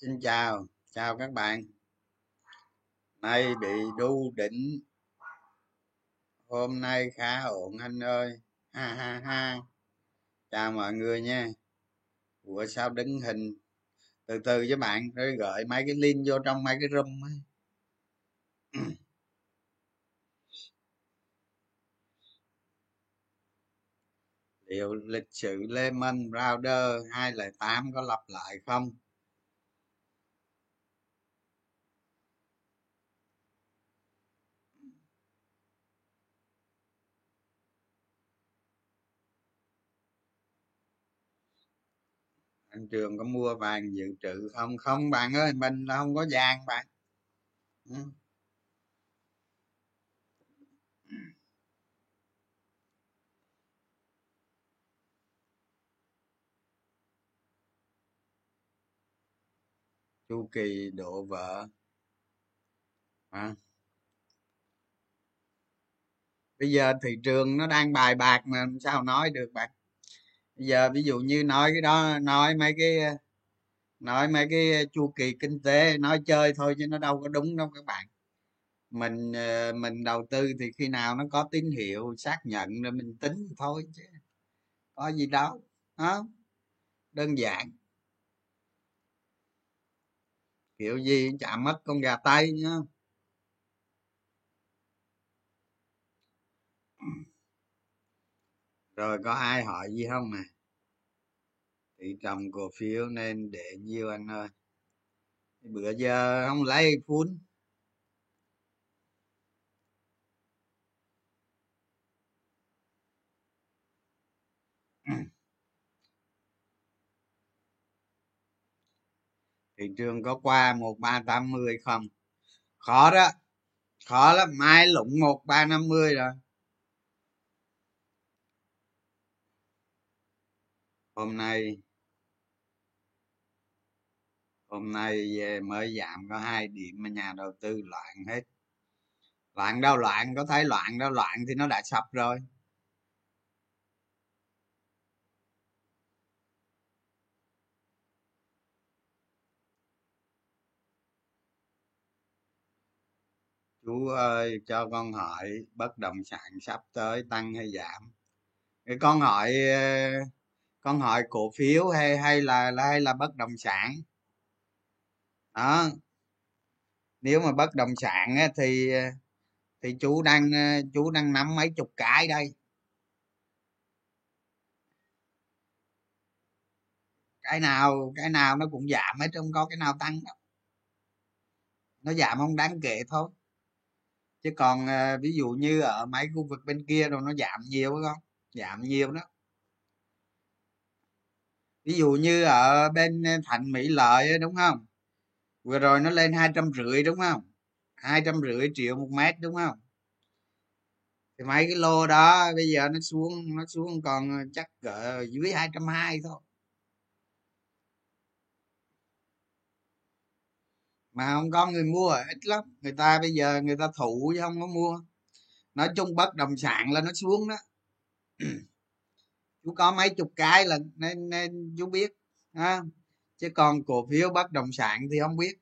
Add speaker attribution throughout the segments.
Speaker 1: xin chào chào các bạn. Nay bị đu đỉnh. Hôm nay khá ổn anh ơi. Ha ha ha. Chào mọi người nha. Ủa, sao đứng hình? Từ từ với bạn rồi gửi mấy cái link vô trong mấy cái room ấy. liệu lịch sử Lehman Brothers 208 có lặp lại không? Anh trường có mua vàng dự trữ không? Không, bạn ơi, mình là không có vàng, bạn. Ừ. Chu kỳ độ vợ. À. bây giờ thị trường nó đang bài bạc mà, sao nói được bạn? Bây giờ ví dụ như nói cái đó, nói mấy cái, nói mấy cái chu kỳ kinh tế, nói chơi thôi chứ nó đâu có đúng đâu các bạn. Mình ờ, mình đầu tư thì khi nào nó có tín hiệu xác nhận rồi mình tính thôi chứ có gì đâu đó đơn giản. Kiểu gì chạm mất con gà tây nhá rồi có ai hỏi gì không à thị trồng cổ phiếu nên để nhiêu anh ơi. Bữa giờ không lấy phun. Thị trường có qua một ba tám mươi không? Khó đó. Khó lắm. Mai lụng một ba năm mươi rồi. Hôm nay hôm nay về mới giảm có hai điểm mà nhà đầu tư loạn hết. Loạn đâu loạn, có thấy loạn đâu loạn thì nó đã sập rồi. Chú ơi, cho con hỏi, bất động sản sắp tới tăng hay giảm? Cái con hỏi con hỏi cổ phiếu hay hay là hay là bất động sản. Đó. Nếu mà bất động sản á, thì ờ, thì chú đang ờ, chú đang nắm mấy chục cái đây. Cái nào cái nào nó cũng giảm hết không có cái nào tăng đâu. Nó giảm không đáng kể thôi. Chứ còn ờ, ví dụ như ở mấy khu vực bên kia rồi nó giảm nhiều không? Giảm nhiều đó ví dụ như ở bên ờ, thành mỹ lợi đúng không? Vừa rồi nó lên hai trăm rưỡi, đúng không? hai trăm rưỡi triệu một mét, đúng không? Thì mấy cái lô đó bây giờ nó xuống nó xuống còn ờ, chắc cỡ dưới hai trăm hai thôi. Mà không có người mua, ít lắm. Người ta bây giờ người ta thủ chứ không có mua. Nói chung bất động sản là nó xuống đó. chú có mấy chục cái là nên nên chú biết, ha. Chứ còn cổ phiếu bất động sản thì không biết.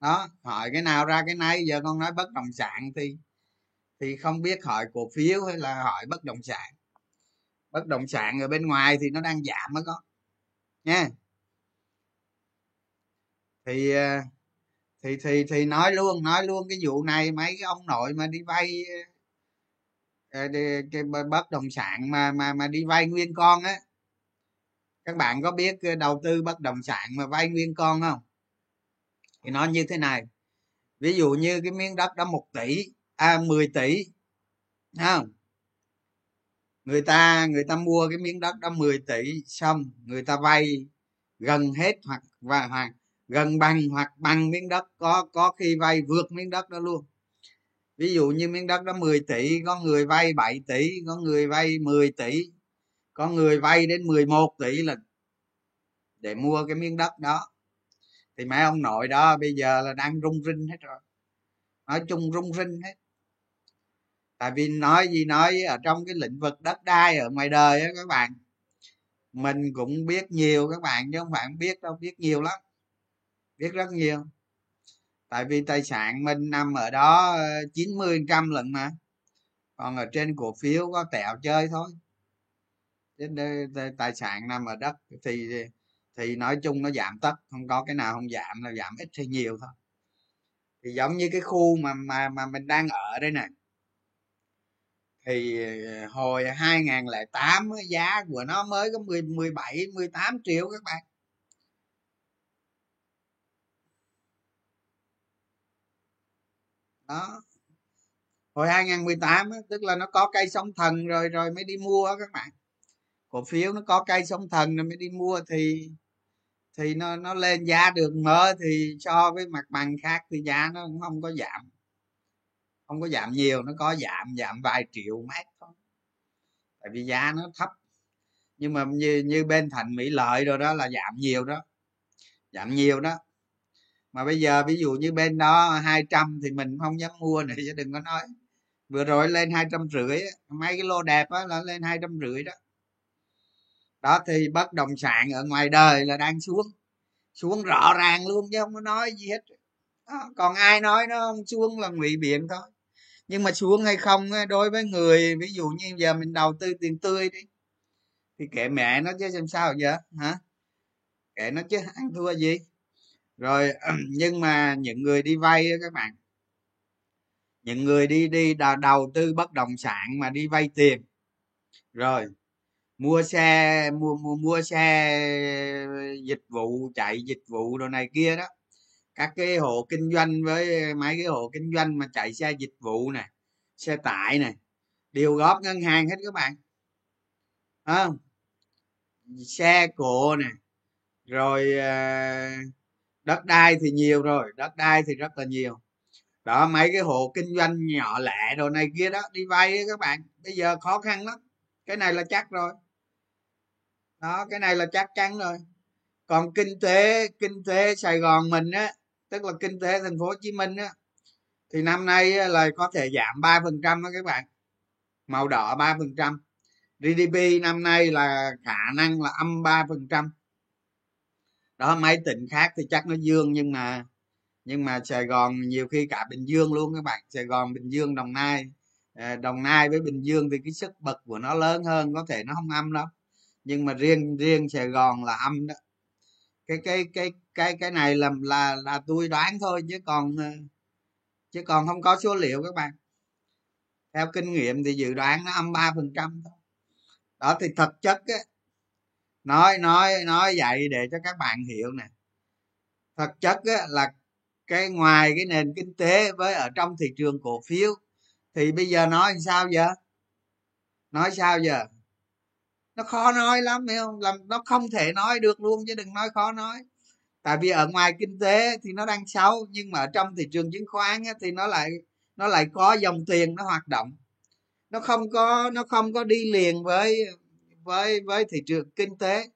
Speaker 1: Đó, hỏi cái nào ra cái này giờ con nói bất động sản thì thì không biết hỏi cổ phiếu hay là hỏi bất động sản. Bất động sản ở bên ngoài thì nó đang giảm mới có, nha. Thì ờ, thì thì thì nói luôn nói luôn cái vụ này, mấy cái ông nội mà đi vay cái bất động sản mà mà mà đi vay nguyên con á. Các bạn có biết ờ, đầu tư bất động sản mà vay nguyên con không? Thì nó như thế này. Ví dụ như cái miếng đất đó một tỷ à 10 tỷ không? Người ta người ta mua cái miếng đất đó 10 tỷ xong, người ta vay gần hết hoặc, và, hoặc, gần bằng hoặc bằng miếng đất, có có khi vay vượt miếng đất đó luôn ví dụ như miếng đất đó 10 tỷ, có người vay 7 tỷ, có người vay 10 tỷ, có người vay đến 11 tỷ lần để mua cái miếng đất đó. Thì mấy ông nội đó bây giờ là đang rung rinh hết rồi. Nói chung rung rinh hết. Tại vì nói gì nói ở trong cái lĩnh vực đất đai ở ngoài đời á các bạn, mình cũng biết nhiều các bạn chứ không phải biết đâu, biết nhiều lắm, biết rất nhiều tại vì tài sản mình nằm ở đó ờ, 90 trăm lần mà. Còn ở trên cổ phiếu có tẹo chơi thôi. Tài sản nằm ở đất thì thì nói chung nó giảm tất. Không có cái nào không giảm là giảm ít hay nhiều thôi. Thì giống như cái khu mà mà mà mình đang ở đây nè. Thì ờ, hồi 2008 giá của nó mới có 10 17 18 triệu các bạn. Đó. Hồi 2018 tức là nó có cây sóng thần rồi rồi mới đi mua các bạn. Cổ phiếu nó có cây sóng thần rồi mới đi mua thì thì nó nó lên giá đường mơ thì so với mặt bằng khác thì giá nó cũng không có giảm. Không có giảm nhiều, nó có giảm giảm vài triệu mét thôi. Tại vì giá nó thấp. Nhưng mà như như bên thành mỹ lợi rồi đó là giảm nhiều đó. Giảm nhiều đó mà bây giờ ví dụ như bên đó 200 thì mình không dám mua nữa, chứ đừng có nói. Vừa rồi lên hai trăm rưỡi mấy cái lô đẹp á là lên hai trăm rưỡi đó. Đó, thì bất động sản ở ngoài đời là đang xuống. Xuống rõ ràng luôn chứ không có nói gì hết. Đó. còn ai nói nó không xuống là ngụy biện thôi. Nhưng mà xuống hay không đối với người, ví dụ như giờ mình đầu tư tiền tươi đi, thì kệ mẹ nó chứ làm sao vậy hả? Kệ nó chứ, ăn thua gì? Rồi nhưng mà những người đi vay các bạn. Những người đi đi đầu tư bất động sản mà đi vay tiền. Rồi mua xe mua mua mua xe dịch vụ chạy dịch vụ đồ này kia đó. Các cái hộ kinh doanh với mấy cái hộ kinh doanh mà chạy xe dịch vụ nè xe tải này đều góp ngân hàng hết các bạn. Không xe cộ nè rồi uh, đất đai thì nhiều rồi, đất đai thì rất là nhiều. Đó, mấy cái hộ kinh doanh nhỏ lẻ đồ này kia đó, đi vay các bạn. Bây giờ khó khăn lắm. Cái này là chắc rồi. Đó, cái này là chắc chắn rồi. Còn kinh tế kinh tế sài gòn mình á, tức là kinh tế thành phố hồ chí minh á, thì năm nay là có thể giảm ba phần trăm đó các bạn. Màu đỏ ba phần trăm. GDP năm nay là khả năng là âm ba phần trăm đó, mấy tỉnh khác thì chắc nó dương, nhưng mà nhưng mà sài gòn nhiều khi cả bình dương luôn các bạn. Sài gòn, bình dương, đồng nai. Ờ, đồng nai với bình dương thì cái sức bật của nó lớn hơn, có thể nó không âm đâu. Nhưng mà riêng riêng sài gòn là âm đó. Cái cái cái cái cái này là là là tôi đoán thôi, chứ còn ờ, chứ còn không có số liệu các bạn. Theo kinh nghiệm thì dự đoán nó âm ba phần trăm đó, thì thực chất á nói nói nói vậy để cho các bạn hiểu nè. Thực chất á, là cái ngoài cái nền kinh tế với ở trong thị trường cổ phiếu thì bây giờ nói sao giờ? Nói sao giờ? Nó khó nói lắm hiểu không? Làm nó không thể nói được luôn chứ đừng nói khó nói. Tại vì ở ngoài kinh tế thì nó đang xấu nhưng mà ở trong thị trường chứng khoán á, thì nó lại nó lại có dòng tiền nó hoạt động. Nó không có nó không có đi liền với với với thị trường kinh tế.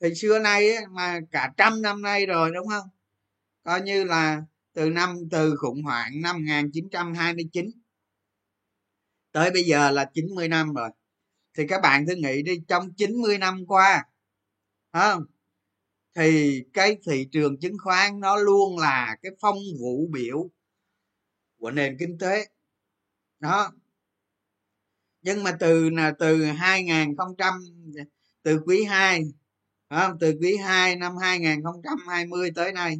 Speaker 1: Thì xưa nay ấy, mà cả trăm năm nay rồi đúng không? Coi như là từ năm từ khủng hoảng năm 1929 tới bây giờ là 90 năm rồi. Thì các bạn thử nghĩ đi trong 90 năm qua không? Thì cái thị trường chứng khoán nó luôn là cái phong vũ biểu của nền kinh tế. Đó nhưng mà từ là từ 2000 từ quý 2 không? từ quý 2 năm 2020 tới nay,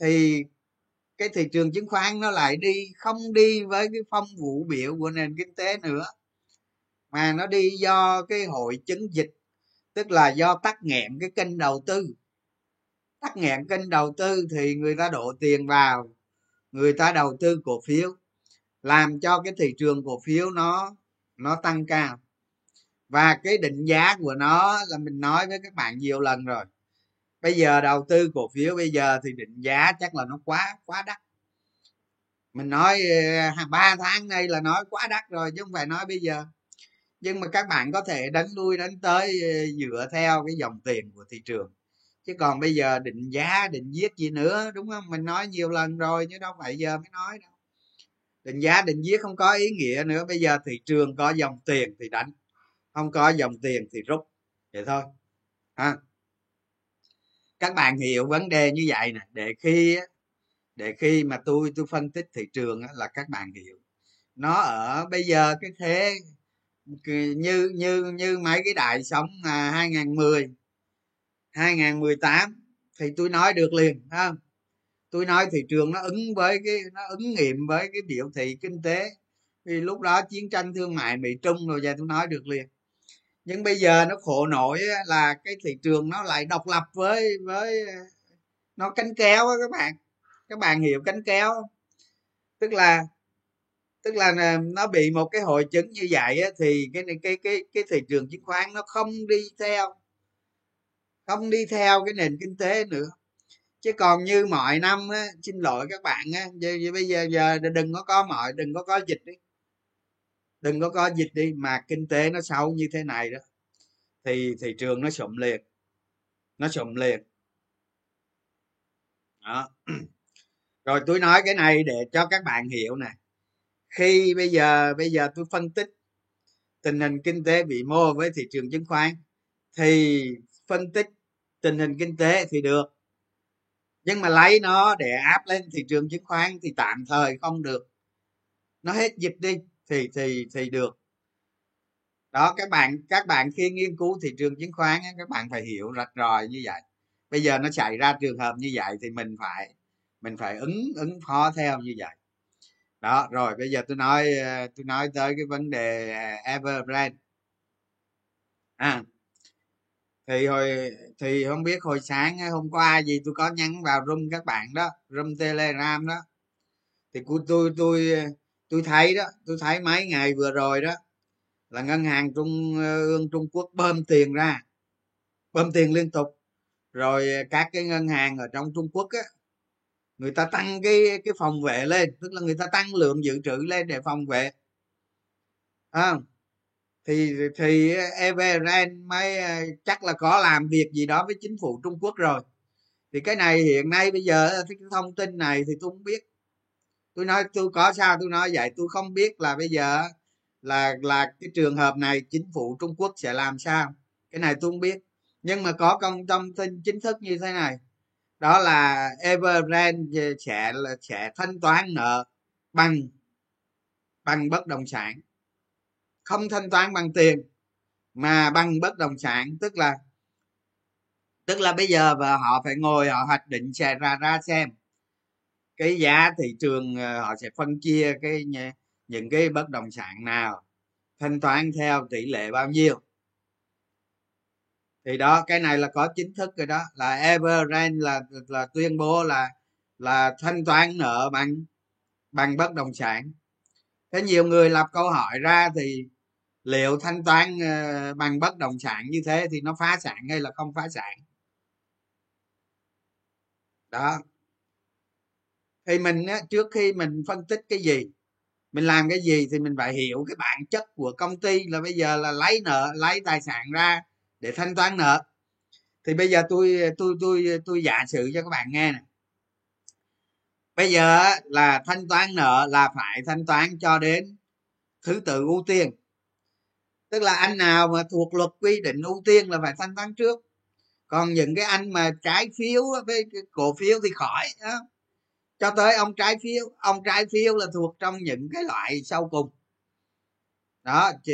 Speaker 1: thì cái thị trường chứng khoán nó lại đi, không đi với cái phong vũ biểu của nền kinh tế nữa, mà nó đi do cái hội chứng dịch, tức là do tắc nghẽn cái kênh đầu tư tắc nghẽn kênh đầu tư thì người ta đổ tiền vào, người ta đầu tư cổ phiếu, làm cho cái thị trường cổ phiếu nó nó tăng cao. Và cái định giá của nó là mình nói với các bạn nhiều lần rồi. Bây giờ đầu tư cổ phiếu bây giờ thì định giá chắc là nó quá quá đắt. Mình nói ờ, ba tháng nay là nói quá đắt rồi chứ không phải nói bây giờ. Nhưng mà các bạn có thể đánh lui đánh tới à, dựa theo cái dòng tiền của thị trường. Chứ còn bây giờ định giá định giết gì nữa đúng không? Mình nói nhiều lần rồi chứ đâu phải giờ mới nói đâu định giá định giá không có ý nghĩa nữa. Bây giờ thị trường có dòng tiền thì đánh. Không có dòng tiền thì rút. Vậy thôi. Ha. Các bạn hiểu vấn đề như vậy nè. Để khi để khi mà tôi tôi phân tích thị trường là các bạn hiểu. Nó ở bây giờ cái thế như như như mấy cái đại sống à, 2010 2018 thì tôi nói được liền không? Tôi nói thị trường nó ứng với cái, nó ứng nghiệm với cái biểu thị kinh tế. Vì lúc đó chiến tranh thương mại mỹ trung rồi giờ tôi nói được liền. Nhưng bây giờ nó khổ nổi là cái thị trường nó lại độc lập với với, nó cánh kéo các bạn. Các bạn hiểu cánh kéo tức là tức là ờ, nó bị một cái hội chứng như vậy thì cái cái cái cái thị trường chứng khoán nó không đi theo, không đi theo cái nền kinh tế nữa chứ còn như mọi năm á, xin lỗi các bạn á, giờ, giờ, bây giờ giờ đừng có có mọi đừng có có dịch đi. Đừng có có dịch đi mà kinh tế nó xấu như thế này đó thì thị trường nó sụm liệt. Nó sụm liệt. Đó. Rồi tôi nói cái này để cho các bạn hiểu nè. Khi bây giờ bây giờ tôi phân tích tình hình kinh tế vĩ mô với thị trường chứng khoán thì phân tích tình hình kinh tế thì được nhưng mà lấy nó để áp lên thị trường chứng khoán thì tạm thời không được. Nó hết dịch đi thì thì thì được. Đó các bạn các bạn khi nghiên cứu thị trường chứng khoán các bạn phải hiểu rạch ròi như vậy. Bây giờ nó xảy ra trường hợp như vậy thì mình phải mình phải ứng ứng phó theo như vậy. Đó, rồi bây giờ tôi nói ờ, tôi nói tới cái vấn đề Evergrande à thì hồi thì không biết hồi sáng hôm qua gì tôi có nhắn vào room các bạn đó room telegram đó. Thì của tôi tôi tôi thấy đó tôi thấy mấy ngày vừa rồi đó là ngân hàng trung ờ, ương trung quốc bơm tiền ra bơm tiền liên tục. Rồi các cái ngân hàng ở trong trung quốc á người ta tăng cái cái phòng vệ lên tức là người ta tăng lượng dự trữ lên để phòng vệ. À, thì thì Evergrande mới ờ, chắc là có làm việc gì đó với chính phủ Trung Quốc rồi. Thì cái này hiện nay bây giờ ờ, cái thông tin này thì tôi không biết. Tôi nói, tôi có sao tôi nói vậy? Tôi không biết là bây giờ ờ, là là cái trường hợp này chính phủ Trung Quốc sẽ làm sao. Cái này tôi không biết. Nhưng mà có công thông tin chính thức như thế này. Đó là Evergrande sẽ sẽ thanh toán nợ bằng bằng bất động sản không thanh toán bằng tiền, mà bằng bất động sản. Tức là tức là bây giờ và họ phải ngồi, họ hoạch định xe ra ra xem. Cái giá thị trường ờ, họ sẽ phân chia cái những cái bất động sản nào thanh toán theo tỷ lệ bao nhiêu. Thì đó, cái này là có chính thức rồi đó. Là Evergrande là là tuyên bố là là thanh toán nợ bằng bằng bất động sản. Thế nhiều người lập câu hỏi ra thì liệu thanh toán ờ, bằng bất động sản như thế thì nó phá sản hay là không phá sản? Đó. Thì mình á, trước khi mình phân tích cái gì mình làm cái gì thì mình phải hiểu cái bản chất của công ty là bây giờ là lấy nợ lấy tài sản ra để thanh toán nợ. Thì bây giờ tôi tôi tôi tôi giả sử cho các bạn nghe này bây giờ là thanh toán nợ là phải thanh toán cho đến thứ tự ưu tiên tức là anh nào mà thuộc luật quy định ưu tiên là phải thanh toán trước. Còn những cái anh mà trái phiếu với cổ phiếu thì khỏi đó. cho tới ông trái phiếu ông trái phiếu là thuộc trong những cái loại sau cùng. Đó thì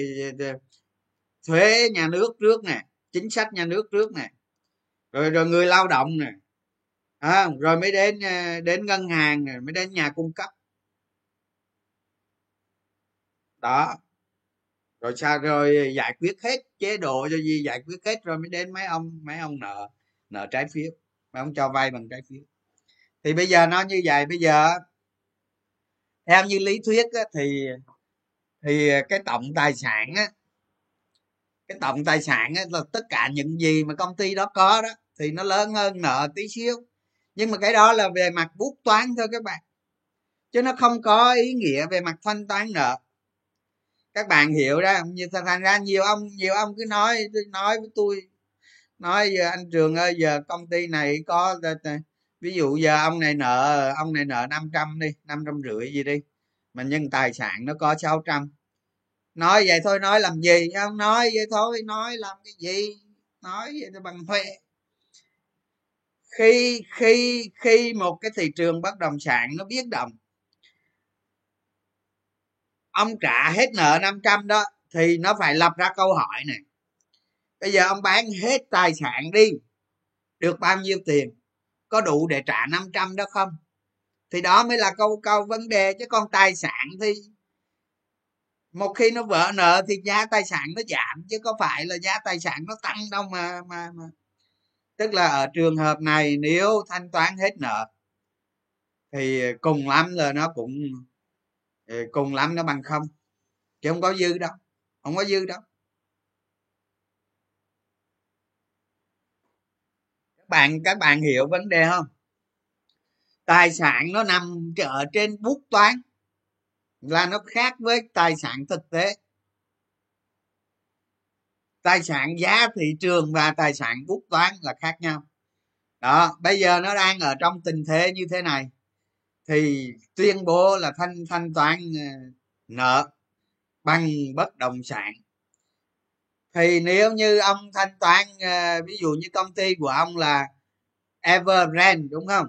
Speaker 1: thuế nhà nước trước nè chính sách nhà nước trước nè rồi rồi người lao động nè à, rồi mới đến ờ, đến ngân hàng nè mới đến nhà cung cấp. Đó rồi sao rồi giải quyết hết chế độ cho gì giải quyết hết rồi mới đến mấy ông mấy ông nợ nợ trái phiếu mấy ông cho vay bằng trái phiếu. Thì bây giờ nó như vậy bây giờ theo như lý thuyết á, thì thì cái tổng tài sản á cái tổng tài sản á, là tất cả những gì mà công ty đó có đó thì nó lớn hơn nợ tí xíu. Nhưng mà cái đó là về mặt bút toán thôi các bạn. Chứ nó không có ý nghĩa về mặt thanh toán nợ các bạn hiểu ra như thành ra nhiều ông nhiều ông cứ nói nói với tôi. Nói giờ, anh trường ơi, giờ công ty này có ví dụ giờ ông này nợ, ông này nợ 500 đi, năm trăm rưỡi gì đi, mà nhân tài sản nó có 600 nói vậy thôi, nói làm gì? Không nói vậy thôi, nói làm cái gì? Nói vậy thì bằng thuê khi khi khi một cái thị trường bất động sản nó biến động ông trả hết nợ 500 đó thì nó phải lập ra câu hỏi này bây giờ ông bán hết tài sản đi được bao nhiêu tiền có đủ để trả 500 đó không thì đó mới là câu câu vấn đề chứ còn tài sản thì một khi nó vỡ nợ thì giá tài sản nó giảm chứ có phải là giá tài sản nó tăng đâu mà mà, mà. tức là ở trường hợp này nếu thanh toán hết nợ thì cùng lắm là nó cũng Ờ, cùng lắm nó bằng không. Chứ không có dư đâu. Không có dư đâu. Các bạn các bạn hiểu vấn đề không? Tài sản nó nằm ở trên bút toán là nó khác với tài sản thực tế. Tài sản giá thị trường và tài sản bút toán là khác nhau. Đó, bây giờ nó đang ở trong tình thế như thế này thì tuyên bố là thanh thanh toán ờ, nợ bằng bất động sản. Thì nếu như ông thanh toán ờ, ví dụ như công ty của ông là Evergrande đúng không?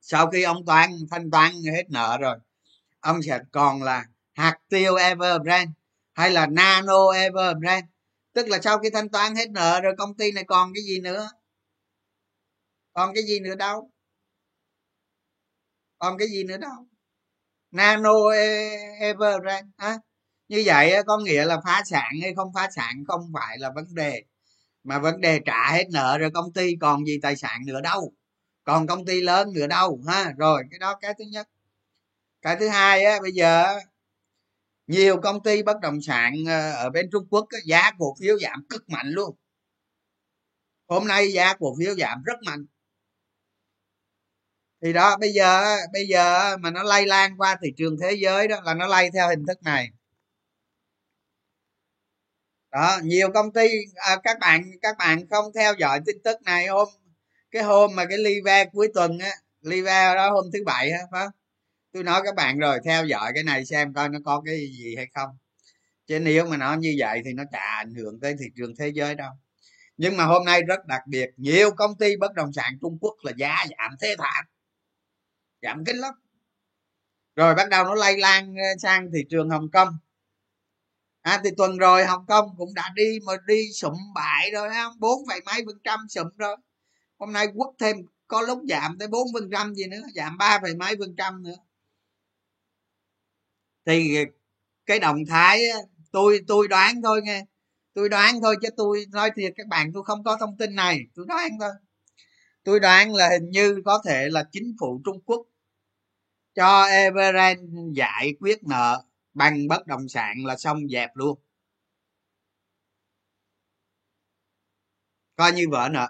Speaker 1: Sau khi ông toán, thanh toán hết nợ rồi, ông sẽ còn là hạt tiêu Everbrand hay là nano Everbrand. Tức là sau khi thanh toán hết nợ rồi công ty này còn cái gì nữa? Còn cái gì nữa đâu? Còn cái gì nữa đâu. Nano e, Everbrand như vậy có nghĩa là phá sản hay không phá sản không phải là vấn đề. Mà vấn đề trả hết nợ rồi công ty còn gì tài sản nữa đâu. Còn công ty lớn nữa đâu ha. Rồi cái đó cái thứ nhất. Cái thứ hai á bây giờ nhiều công ty bất động sản ờ, ở bên trung quốc á, giá cổ phiếu giảm cực mạnh luôn. Hôm nay giá cổ phiếu giảm rất mạnh thì đó bây giờ bây giờ mà nó lây lan qua thị trường thế giới đó là nó lây theo hình thức này. Đó nhiều công ty à, các bạn các bạn không theo dõi tin tức này hôm cái hôm mà cái live cuối tuần á live đó hôm thứ bảy á phải tôi nói các bạn rồi theo dõi cái này xem coi nó có cái gì hay không. Chứ nếu mà nó như vậy thì nó chả ảnh hưởng tới thị trường thế giới đâu. Nhưng mà hôm nay rất đặc biệt nhiều công ty bất động sản trung quốc là giá giảm thế thảm giảm kinh lắm. Rồi bắt đầu nó lây lan ờ, sang thị trường hồng kông. À thì tuần rồi hồng kông cũng đã đi mà đi sụm bại rồi không? Bốn phẩy mấy phần trăm sụm rồi. Hôm nay quất thêm, có lúc giảm tới bốn phần trăm gì nữa, giảm ba phẩy mấy phần trăm nữa. Thì ờ, cái động thái tôi tôi đoán thôi nghe. Tôi đoán thôi chứ tôi nói thiệt các bạn, tôi không có thông tin này, tôi đoán thôi. Tôi đoán là hình như có thể là chính phủ trung quốc cho everend giải quyết nợ bằng bất động sản là xong dẹp luôn. Coi như vợ nợ.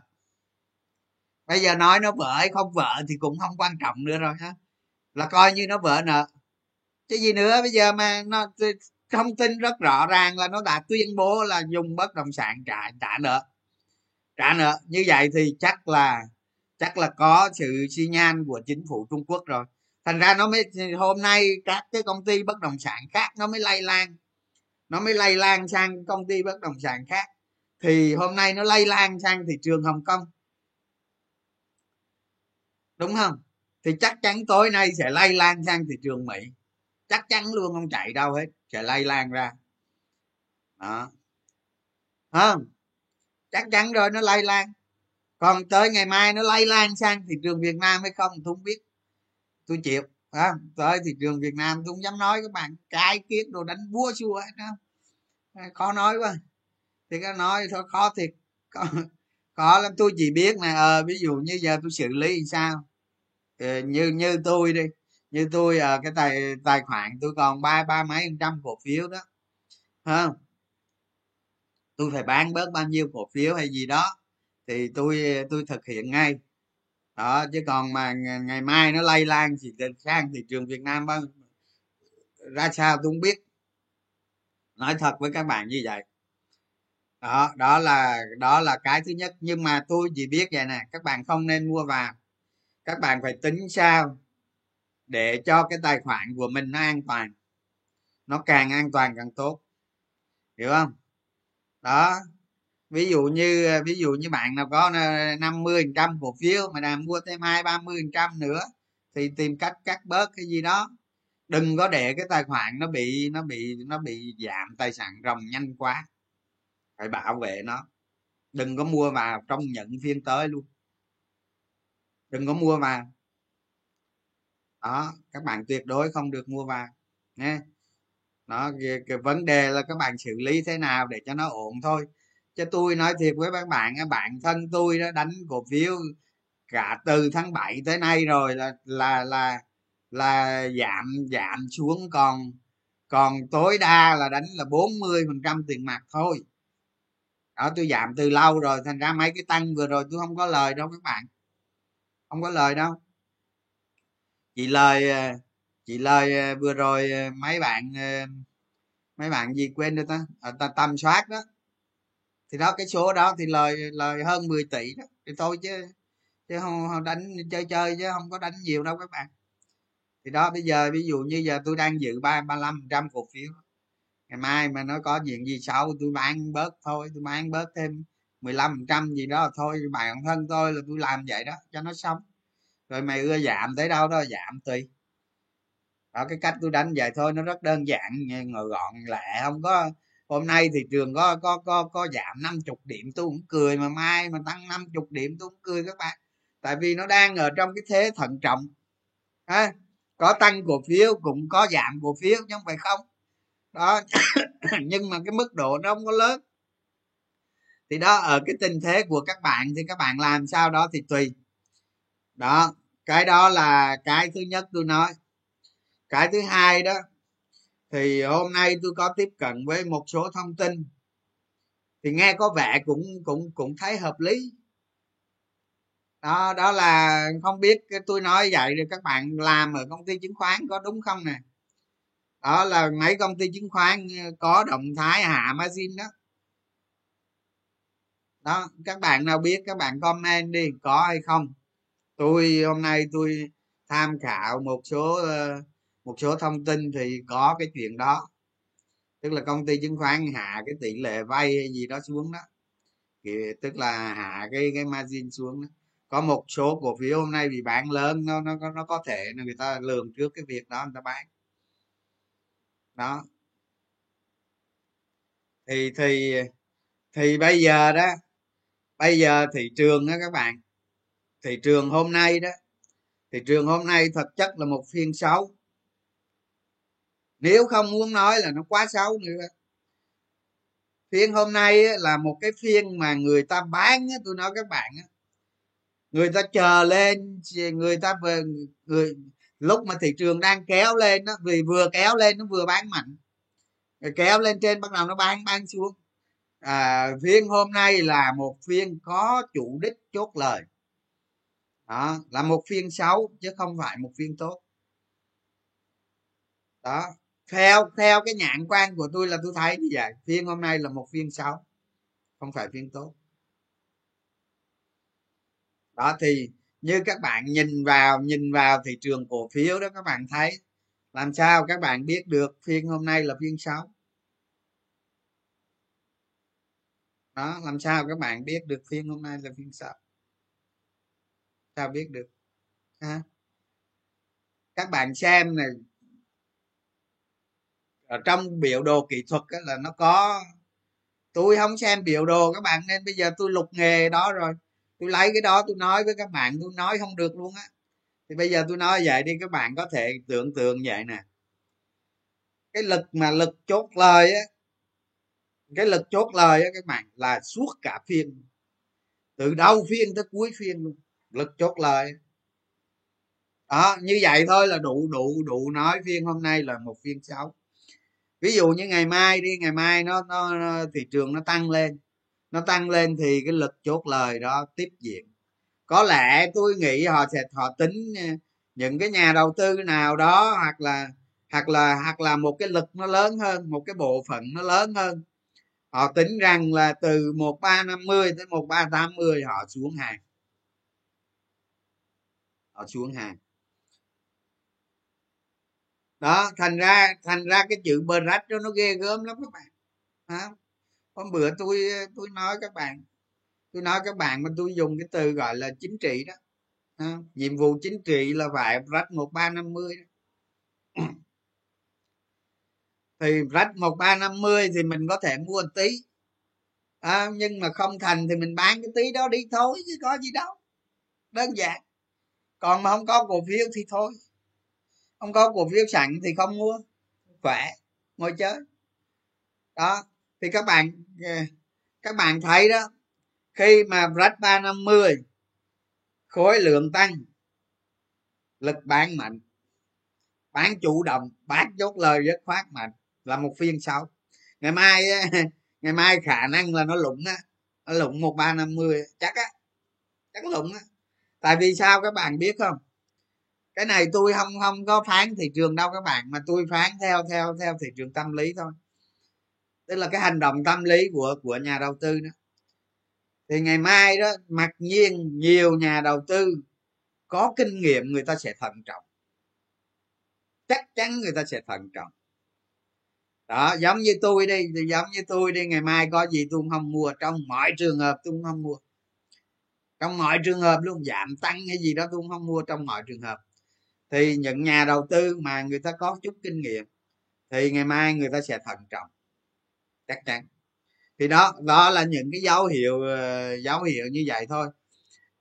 Speaker 1: Bây giờ nói nó vợ hay không vợ thì cũng không quan trọng nữa rồi ha. Là coi như nó vợ nợ. Chứ gì nữa, bây giờ mà nó thông tin rất rõ ràng là nó đã tuyên bố là dùng bất động sản trả trả nợ. Trả nợ. Như vậy thì chắc là chắc là có sự xi nhan của chính phủ trung quốc rồi thành ra nó mới, hôm nay các cái công ty bất động sản khác nó mới lây lan. Nó mới lây lan sang công ty bất động sản khác. Thì hôm nay nó lây lan sang thị trường hồng kông. Đúng không? Thì chắc chắn tối nay sẽ lây lan sang thị trường mỹ. Chắc chắn luôn không chạy đâu hết, sẽ lây lan ra. Đó. Không? Chắc chắn rồi nó lây lan. Còn tới ngày mai nó lây lan sang thị trường việt nam hay không tôi không biết tôi chịu à, tới thị trường việt nam tôi không dám nói các bạn cái kiết đồ đánh búa xua hết đâu khó nói quá. Thì cái nói thôi khó thiệt. Có, có lắm tôi chỉ biết là à, ví dụ như giờ tôi xử lý sao? À, như như tôi đi như tôi à, cái tài tài khoản tôi còn ba ba mấy phần trăm cổ phiếu đó không? Tôi phải bán bớt bao nhiêu cổ phiếu hay gì đó thì tôi tôi thực hiện ngay đó, chứ còn mà ngày mai nó lây lan thì sang thị trường việt nam bao ra sao tôi không biết. Nói thật với các bạn như vậy. Đó đó là đó là cái thứ nhất. Nhưng mà tôi chỉ biết vậy nè, các bạn không nên mua vào. Các bạn phải tính sao để cho cái tài khoản của mình nó an toàn. Nó càng an toàn càng tốt. Hiểu không? Đó ví dụ như ờ, ví dụ như bạn nào có ờ, 50 phần trăm cổ phiếu mà đang mua thêm hai ba mươi phần trăm nữa thì tìm cách cắt bớt cái gì đó. Đừng có để cái tài khoản nó bị nó bị nó bị giảm tài sản ròng nhanh quá. Phải bảo vệ nó. Đừng có mua vào trong những phiên tới luôn. Đừng có mua vào. Đó các bạn tuyệt đối không được mua vào nha nó cái, cái vấn đề là các bạn xử lý thế nào để cho nó ổn thôi cho tôi nói thiệt với các bạn bạn thân tôi đó đánh cổ phiếu cả từ tháng 7 tới nay rồi là là là là giảm giảm xuống còn còn tối đa là đánh là 40 phần trăm tiền mặt thôi. Đó, tôi giảm từ lâu rồi, thành ra mấy cái tăng vừa rồi tôi không có lời đâu các bạn. Không có lời đâu. Chị lời ờ, chị lời ờ, vừa rồi ờ, mấy bạn mấy bạn gì quên được ta? Ở tầm soát đó thì đó cái số đó thì lời lời hơn 10 tỷ đó. Thì thôi chứ chứ không, không đánh chơi chơi chứ không có đánh nhiều đâu các bạn. Thì đó bây giờ ví dụ như giờ tôi đang giữ ba ba mươi trăm cổ phiếu. Ngày mai mà nó có chuyện gì xấu tôi bán bớt thôi tôi bán bớt thêm 15 trăm gì đó thôi bản thân tôi là tôi làm vậy đó cho nó xong rồi mày ưa giảm tới đâu đó giảm tùy. Đó cái cách tôi đánh vậy thôi nó rất đơn giản ngồi gọn lẹ không có hôm nay thị trường có có có có giảm 50 điểm tôi cũng cười mà mai mà tăng 50 điểm tôi cũng cười các bạn. Tại vì nó đang ở trong cái thế thận trọng. À, có tăng cổ phiếu cũng có giảm cổ phiếu chứ không phải không? Đó. Nhưng mà cái mức độ nó không có lớn. Thì đó ở cái tình thế của các bạn thì các bạn làm sao đó thì tùy. Đó. Cái đó là cái thứ nhất tôi nói. Cái thứ hai đó thì hôm nay tôi có tiếp cận với một số thông tin. Thì nghe có vẻ cũng cũng cũng thấy hợp lý. Đó đó là không biết tôi nói vậy rồi các bạn làm ở công ty chứng khoán có đúng không nè? Đó là mấy công ty chứng khoán ờ, có động thái hạ margin đó. Đó, các bạn nào biết, các bạn comment đi, có hay không? Tôi, hôm nay tôi tham khảo một số ờ, một số thông tin thì có cái chuyện đó. Tức là công ty chứng khoán hạ cái tỷ lệ vay hay gì đó xuống đó. Thì tức là hạ cái cái margin xuống đó. Có một số cổ phiếu hôm nay bị bán lớn, nó nó nó có thể là người ta lường trước cái việc đó, người ta bán. Đó. Thì thì thì bây giờ đó, bây giờ thị trường đó các bạn, thị trường hôm nay đó, thị trường hôm nay thật chất là một phiên xấu nếu không muốn nói là nó quá xấu nữa. Phiên hôm nay là một cái phiên mà người ta bán tôi nói các bạn người ta chờ lên người ta về người lúc mà thị trường đang kéo lên đó vì vừa kéo lên nó vừa bán mạnh. Rồi kéo lên trên bắt đầu nó bán bán xuống. À, phiên hôm nay là một phiên có chủ đích chốt lời. Đó là một phiên xấu chứ không phải một phiên tốt. Đó theo theo cái nhãn quan của tôi là tôi thấy như vậy. Phiên hôm nay là một phiên xấu, không phải phiên tốt. Đó, thì như các bạn nhìn vào nhìn vào thị trường cổ phiếu đó, các bạn thấy làm sao các bạn biết được phiên hôm nay là phiên xấu? Đó, làm sao các bạn biết được phiên hôm nay là phiên xấu? Sao biết được? Ha các bạn xem này ở trong biểu đồ kỹ thuật là nó có, tôi không xem biểu đồ các bạn nên bây giờ tôi lục nghề đó rồi. Tôi lấy cái đó tôi nói với các bạn, tôi nói không được luôn á. Thì bây giờ tôi nói vậy đi, các bạn có thể tưởng tượng vậy nè. Cái lực mà lực chốt lời á, cái lực chốt lời á các bạn, là suốt cả phiên. Từ đầu phiên tới cuối phiên luôn, lực chốt lời. Đó, như vậy thôi là đủ đủ đủ nói phiên hôm nay là một phiên xấu ví dụ như ngày mai đi ngày mai nó, nó, nó thị trường nó tăng lên. Nó tăng lên thì cái lực chốt lời đó tiếp diễn. Có lẽ tôi nghĩ họ sẽ họ tính ờ, những cái nhà đầu tư nào đó hoặc là hoặc là hoặc là một cái lực nó lớn hơn một cái bộ phận nó lớn hơn. Họ tính rằng là từ một ba năm mươi tới một ba tám mươi họ xuống hàng. Họ xuống hàng đó thành ra thành ra cái chữ bờ rách cho nó ghê gớm lắm các bạn. Đó hôm bữa tôi tôi nói các bạn tôi nói các bạn mà tôi dùng cái từ gọi là chính trị đó. À, nhiệm vụ chính trị là phải rách một ba năm mươi thì rách một ba năm mươi thì mình có thể mua một tí. À, nhưng mà không thành thì mình bán cái tí đó đi thôi chứ có gì đâu. Đơn giản. Còn mà không có cổ phiếu thì thôi không có cổ phiếu sẵn thì không mua. Khỏe, ngồi chơi. Đó, thì các bạn ờ, các bạn thấy đó, khi mà rách ba năm mươi, khối lượng tăng, lực bán mạnh. Bán chủ động, bán chốt lời rất khoát mạnh, là một phiên sau. Ngày mai ngày mai khả năng là nó lụng á, nó lụng một ba năm mươi, chắc á, chắc lụng á. Tại vì sao các bạn biết không? Cái này tôi không không có phán thị trường đâu các bạn, mà tôi phán theo theo theo thị trường tâm lý thôi. Tức là cái hành động tâm lý của của nhà đầu tư đó. Thì ngày mai đó, mặc nhiên nhiều nhà đầu tư có kinh nghiệm người ta sẽ thận trọng. Chắc chắn người ta sẽ thận trọng. Đó, giống như tôi đi, thì giống như tôi đi, ngày mai có gì tôi không mua. Trong mọi trường hợp tôi không mua. Trong mọi trường hợp luôn, giảm tăng hay gì đó tôi không mua. Trong mọi trường hợp thì những nhà đầu tư mà người ta có chút kinh nghiệm thì ngày mai người ta sẽ thận trọng. Chắc chắn. Thì đó đó là những cái dấu hiệu ờ, dấu hiệu như vậy thôi.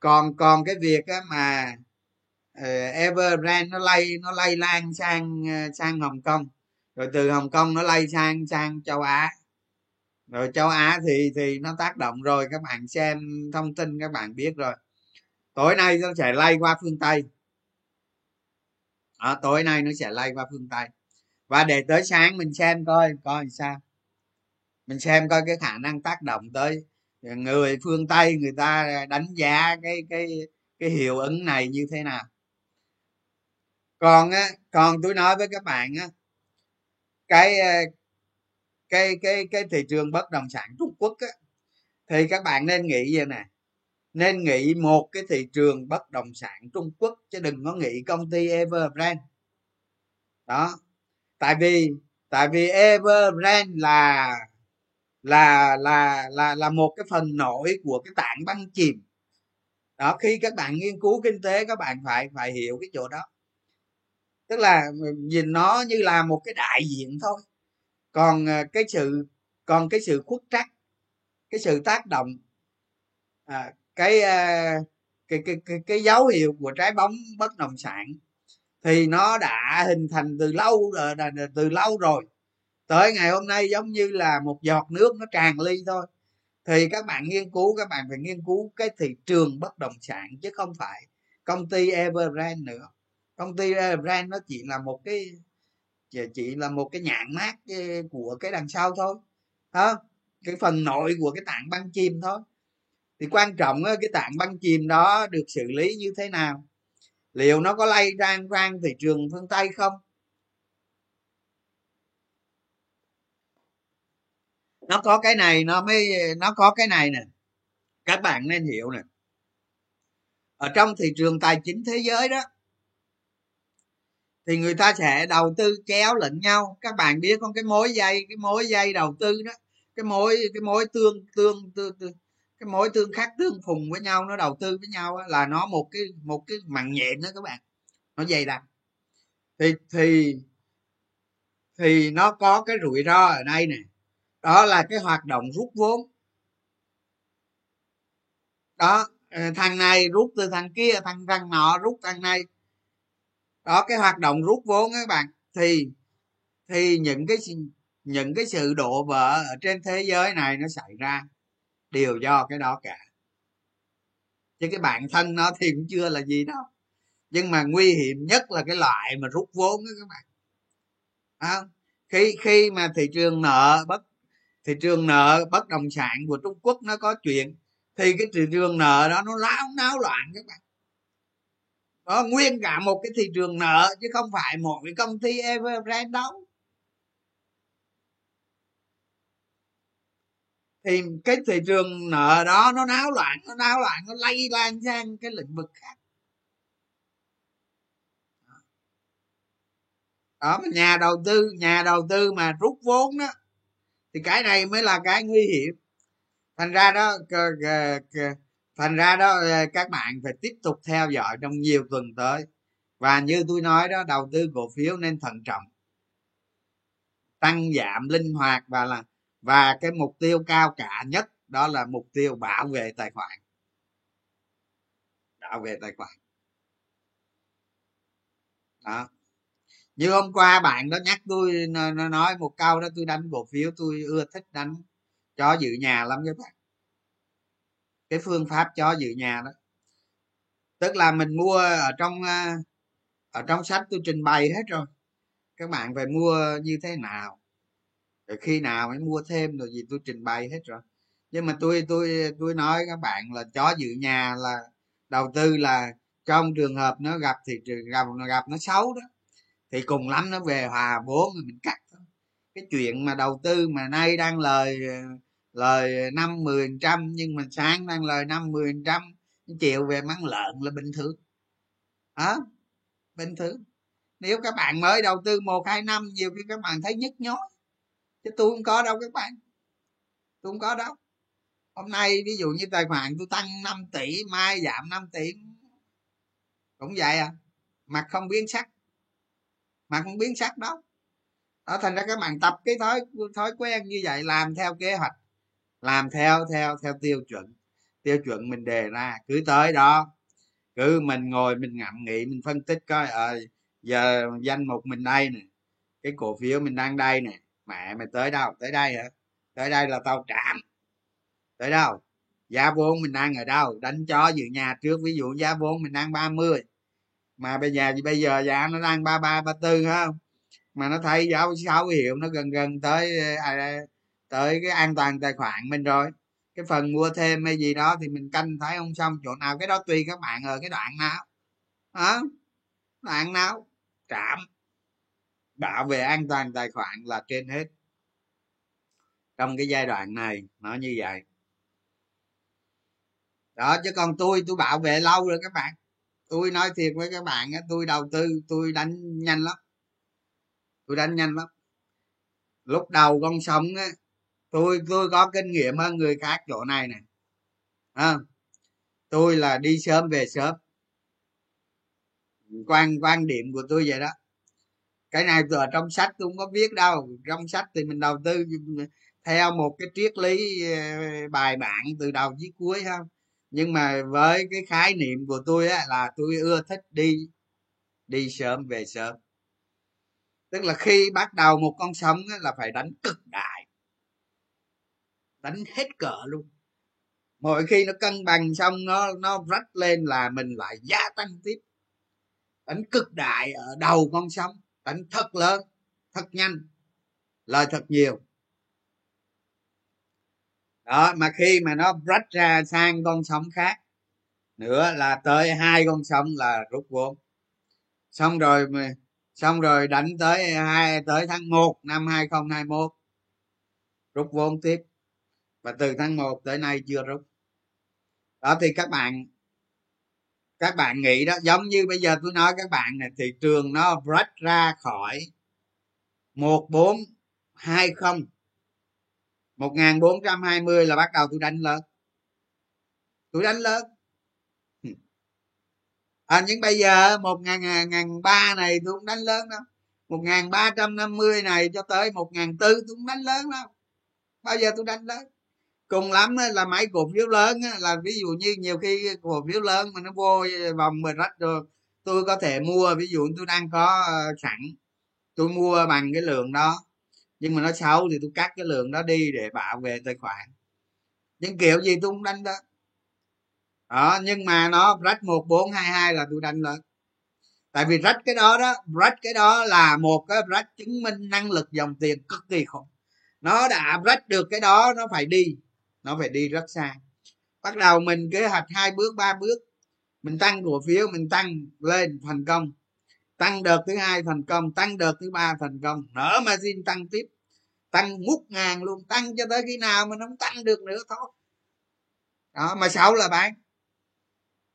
Speaker 1: Còn còn cái việc á mà ờ, uh, Evergrande nó lay nó lay lan sang ờ, sang Hồng Kông. Rồi từ Hồng Kông nó lay sang sang châu Á. Rồi châu Á thì thì nó tác động rồi các bạn xem thông tin các bạn biết rồi. Tối nay nó sẽ lay qua phương Tây à, tối nay nó sẽ lay qua phương Tây. Và để tới sáng mình xem coi coi sao. Mình xem coi cái khả năng tác động tới người phương tây người ta đánh giá cái cái cái hiệu ứng này như thế nào. Còn á còn tôi nói với các bạn á cái ờ, cái cái cái thị trường bất động sản trung quốc á thì các bạn nên nghĩ vậy nè nên nghĩ một cái thị trường bất động sản trung quốc chứ đừng có nghĩ công ty everbrand. Đó. Tại vì tại vì everbrand là là là là là một cái phần nổi của cái tảng băng chìm. Đó khi các bạn nghiên cứu kinh tế các bạn phải phải hiểu cái chỗ đó. Tức là nhìn nó như là một cái đại diện thôi. Còn ờ, cái sự còn cái sự khuất trắc cái sự tác động à, cái, ờ, cái, cái cái cái dấu hiệu của trái bóng bất động sản thì nó đã hình thành từ lâu rồi từ lâu rồi. Tới ngày hôm nay giống như là một giọt nước nó tràn ly thôi. Thì các bạn nghiên cứu các bạn phải nghiên cứu cái thị trường bất động sản chứ không phải công ty Evergrande nữa. Công ty Evergrande nó chỉ là một cái chỉ là một cái nhãn mát của cái đằng sau thôi đó cái phần nội của cái tảng băng chìm thôi thì quan trọng cái tạng băng chìm đó được xử lý như thế nào? Liệu nó có lây ra sang thị trường phương tây không? Nó có cái này nó mới nó có cái này nè. Các bạn nên hiểu nè. Ở trong thị trường tài chính thế giới đó thì người ta sẽ đầu tư chéo lẫn nhau. Các bạn biết không? Cái mối dây cái mối dây đầu tư đó cái mối cái mối tương tương tương, tương cái mối tương khắc tương phùng với nhau, nó đầu tư với nhau là nó một cái một cái mặn nhện đó các bạn. Nó dày đặc. Thì thì thì nó có cái rủi ro ở đây nè. Đó là cái hoạt động rút vốn. Đó ờ, thằng này rút từ thằng kia, thằng thằng nọ rút thằng này. Đó, cái hoạt động rút vốn các bạn. Thì thì những cái những cái sự đổ vỡ ở trên thế giới này nó xảy ra đều do cái đó cả. Chứ cái bản thân nó thì cũng chưa là gì đâu. Nhưng mà nguy hiểm nhất là cái loại mà rút vốn đó các bạn. À, khi khi mà thị trường nợ bất thị trường nợ bất động sản của trung quốc nó có chuyện thì cái thị trường nợ đó nó láo náo loạn các bạn. Đó nguyên cả một cái thị trường nợ chứ không phải một cái công ty evergrande đâu. Thì cái thị trường nợ đó nó náo loạn, nó náo loạn, nó lây lan sang cái lĩnh vực khác. Đó nhà đầu tư, nhà đầu tư mà rút vốn đó thì cái này mới là cái nguy hiểm. Thành ra đó thành ra đó ờ, các bạn phải tiếp tục theo dõi trong nhiều tuần tới. Và như tôi nói đó, đầu tư cổ phiếu nên thận trọng, tăng giảm linh hoạt và là và cái mục tiêu cao cả nhất đó là mục tiêu bảo vệ tài khoản. Bảo vệ tài khoản. Đó. Như hôm qua bạn đó nhắc tôi, nó nói một câu đó, tôi đánh cổ phiếu, tôi ưa thích đánh cho dự nhà lắm các bạn. Cái phương pháp cho dự nhà đó. Tức là mình mua ở trong ờ, ở trong sách tôi trình bày hết rồi. Các bạn phải mua như thế nào? Rồi khi nào mới mua thêm rồi gì tôi trình bày hết rồi. Nhưng mà tôi tôi tôi nói các bạn là chó dự nhà là đầu tư là trong trường hợp nó gặp thì gặp gặp nó xấu đó, thì cùng lắm nó về hòa vốn mình cắt cái chuyện mà đầu tư mà nay đang lời lời năm mười trăm nhưng mà sáng đang lời năm mười trăm chiều về mắng lợn là bình thường. Đó bình thường. Nếu các bạn mới đầu tư một, hai năm nhiều khi các bạn thấy nhức nhối chứ tôi không có đâu các bạn. Tôi không có đâu. Hôm nay ví dụ như tài khoản tôi tăng 5 tỷ mai giảm 5 tỷ cũng vậy à. Mặt không biến sắc. Mặt không biến sắc đó. Đó thành ra các bạn tập cái thói thói quen như vậy làm theo kế hoạch làm theo theo theo tiêu chuẩn. Tiêu chuẩn mình đề ra cứ tới đó. Cứ mình ngồi mình ngậm nghĩ mình phân tích coi ờ à, giờ danh mục mình đây nè cái cổ phiếu mình đang đây nè mẹ mày tới đâu? Tới đây hả? Tới đây là tao chạm tới đâu? Giá vốn mình đang ở đâu? Đánh chó dự nhà trước ví dụ giá vốn mình đang 30 mà bây giờ bây giờ giá nó đang ba ba ba tư không? Mà nó thấy giá sáu hiệu nó gần gần tới à, tới cái an toàn tài khoản mình rồi. Cái phần mua thêm hay gì đó thì mình canh thấy không xong chỗ nào cái đó tùy các bạn ở cái đoạn nào. Hả? Đoạn nào? Trạm bảo vệ an toàn tài khoản là trên hết. Trong cái giai đoạn này nó như vậy. Đó chứ còn tôi tôi bảo vệ lâu rồi các bạn. Tôi nói thiệt với các bạn tôi đầu tư tôi đánh nhanh lắm. Tôi đánh nhanh lắm. Lúc đầu con sống á tôi tôi có kinh nghiệm hơn người khác chỗ này nè. À, tôi là đi sớm về sớm. Quan quan điểm của tôi vậy đó cái này từ ở trong sách tôi không có viết đâu. Trong sách thì mình đầu tư theo một cái triết lý ờ, bài bản từ đầu chí cuối không? Nhưng mà với cái khái niệm của tôi á, là tôi ưa thích đi đi sớm về sớm. Tức là khi bắt đầu một con sóng á, là phải đánh cực đại. Đánh hết cỡ luôn. Mỗi khi nó cân bằng xong nó nó rách lên là mình lại gia tăng tiếp. Đánh cực đại ở đầu con sóng đánh thật lớn thật nhanh, lời thật nhiều. Đó, mà khi mà nó rách ra sang con sóng khác, nữa là tới hai con sóng là rút vốn. Xong rồi xong rồi đánh tới hai, tới tháng 1 năm 2021 rút vốn tiếp. Và từ tháng 1 tới nay chưa rút. Đó, thì các bạn các bạn nghĩ đó giống như bây giờ tôi nói các bạn này thị trường nó break ra khỏi một bốn hai không một nghìn bốn trăm hai mươi là bắt đầu tôi đánh lớn. Tôi đánh lớn. À, nhưng bây giờ một ngàn ngàn ba này tôi cũng đánh lớn đâu một ngàn ba trăm năm mươi này cho tới một ngàn tư tôi cũng đánh lớn đâu bao giờ tôi đánh lớn? Cùng lắm là mấy cổ phiếu lớn là ví dụ như nhiều khi cổ phiếu lớn mà nó vô vòng mình rách được tôi có thể mua, ví dụ tôi đang có ờ, sẵn, tôi mua bằng cái lượng đó, nhưng mà nó xấu thì tôi cắt cái lượng đó đi để bảo vệ tài khoản. Nhưng kiểu gì tôi cũng đánh đó. Đó, nhưng mà nó rách một bốn hai hai là tôi đánh lên. Tại vì rách cái đó đó, rách cái đó là một cái rách chứng minh năng lực dòng tiền cực kỳ khủng. Nó đã rách được cái đó, nó phải đi nó phải đi rất xa. Bắt đầu mình kế hoạch hai bước, ba bước. Mình tăng cổ phiếu, mình tăng lên thành công. Tăng đợt thứ hai thành công, tăng đợt thứ ba thành công. Nở margin tăng tiếp. Tăng ngút ngàn luôn. Tăng cho tới khi nào mà nó không tăng được nữa, thôi. Đó, mà xấu là bán.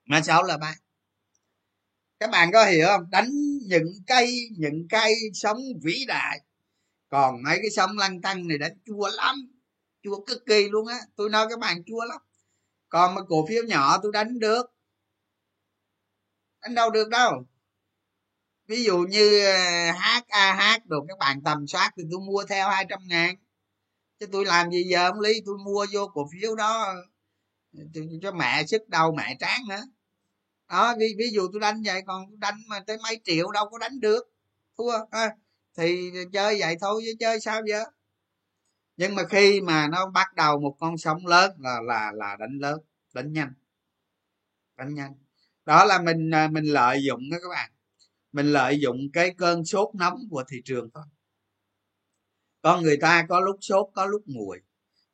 Speaker 1: Mà xấu là bán. Các bạn có hiểu không? Đánh những cây những cây sống vĩ đại. Còn mấy cái sống lăn tăng này đánh chua lắm chua cực kỳ luôn á. Tôi nói các bạn chua lắm. Còn mà cổ phiếu nhỏ tôi đánh được. Đánh đâu được đâu. Ví dụ như à, HAH được các bạn tầm soát thì tôi mua theo 200 ngàn. Chứ tôi làm gì giờ ông lý tôi mua vô cổ phiếu đó. Cho mẹ sức đầu mẹ tráng nữa. Đó ví, ví dụ tôi đánh vậy còn đánh mà tới mấy triệu đâu có đánh được. Thua à, thì chơi vậy thôi chứ chơi sao vậy? Nhưng mà khi mà nó bắt đầu một con sóng lớn là là là đánh lớn, đánh nhanh đánh nhanh. Đó là mình à, mình lợi dụng đó các bạn. Mình lợi dụng cái cơn sốt nóng của thị trường thôi. Con người ta có lúc sốt, có lúc nguội.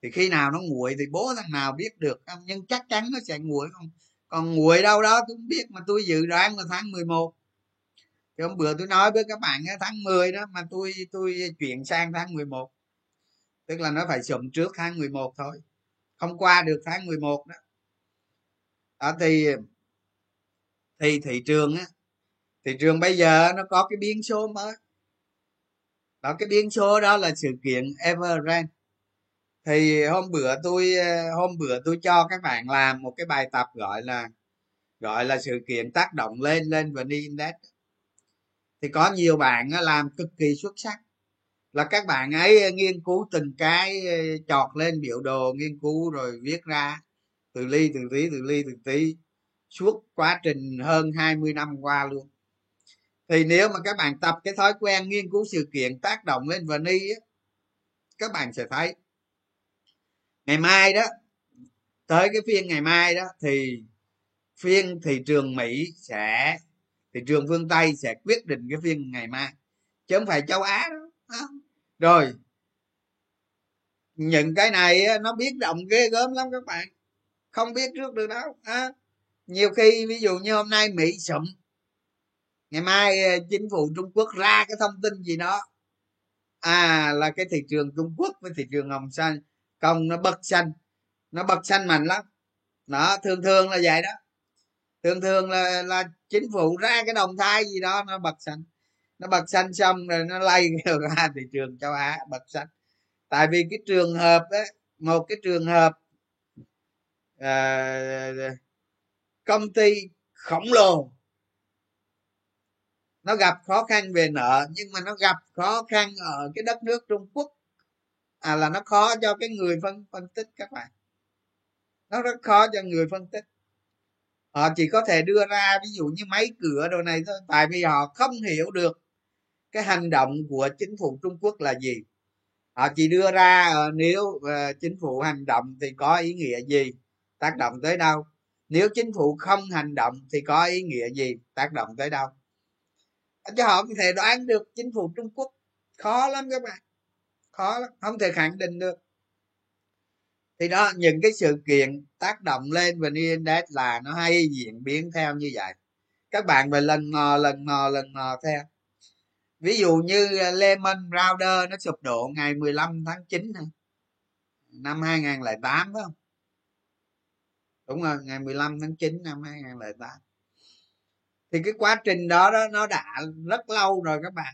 Speaker 1: Thì khi nào nó nguội thì bố thằng nào biết được không? Nhưng chắc chắn nó sẽ nguội không? Còn nguội đâu đó tôi không biết mà tôi dự đoán là tháng 11 thì hôm bữa tôi nói với các bạn tháng 10 đó mà tôi tôi chuyển sang tháng 11 tức là nó phải sụm trước tháng 11 thôi. Không qua được tháng 11 đó. Đó, thì thì thị trường á, thị trường bây giờ nó có cái biến số mới. Đó, cái biến số đó là sự kiện Evergrande. Thì hôm bữa tôi ờ, hôm bữa tôi cho các bạn làm một cái bài tập gọi là gọi là sự kiện tác động lên lên và đi index thì có nhiều bạn làm cực kỳ xuất sắc là các bạn ấy ờ, nghiên cứu từng cái ờ, chọt lên biểu đồ, nghiên cứu rồi viết ra, từ ly, từ tí, từ ly, từ tí, suốt quá trình hơn 20 năm qua luôn. Thì nếu mà các bạn tập cái thói quen nghiên cứu sự kiện tác động lên vani á, các bạn sẽ thấy, ngày mai đó, tới cái phiên ngày mai đó thì phiên thị trường mỹ sẽ, thị trường phương tây sẽ quyết định cái phiên ngày mai, chứ không phải châu á đó rồi. Những cái này nó biết động ghê gớm lắm các bạn. Không biết trước được đâu à, nhiều khi ví dụ như hôm nay mỹ sụm ngày mai ờ, chính phủ trung quốc ra cái thông tin gì đó. À là cái thị trường trung quốc với thị trường hồng xanh công nó bật xanh nó bật xanh mạnh lắm. Đó thường thường là vậy đó. Thường thường là là chính phủ ra cái đồng thai gì đó nó bật xanh nó bật xanh xong rồi nó lay ra thị trường châu á bật xanh. Tại vì cái trường hợp đó một cái trường hợp uh, công ty khổng lồ nó gặp khó khăn về nợ nhưng mà nó gặp khó khăn ở cái đất nước trung quốc à là nó khó cho cái người phân phân tích các bạn. Nó rất khó cho người phân tích. Họ chỉ có thể đưa ra ví dụ như máy cửa đồ này thôi tại vì họ không hiểu được cái hành động của chính phủ trung quốc là gì? Họ chỉ đưa ra ờ, nếu ờ, chính phủ hành động thì có ý nghĩa gì? Tác động tới đâu? Nếu chính phủ không hành động thì có ý nghĩa gì? Tác động tới đâu? Chứ họ không thể đoán được chính phủ trung quốc khó lắm các bạn. Khó lắm, không thể khẳng định được. Thì đó, những cái sự kiện tác động lên vn index là nó hay diễn biến theo như vậy. Các bạn phải lần mò lần mò lần mò theo ví dụ như à, Lehman Brothers nó sụp đổ ngày 15 tháng 9 năm 2008 phải không? Đúng rồi, ngày 15 tháng 9 năm 2008 thì cái quá trình đó đó nó đã rất lâu rồi các bạn.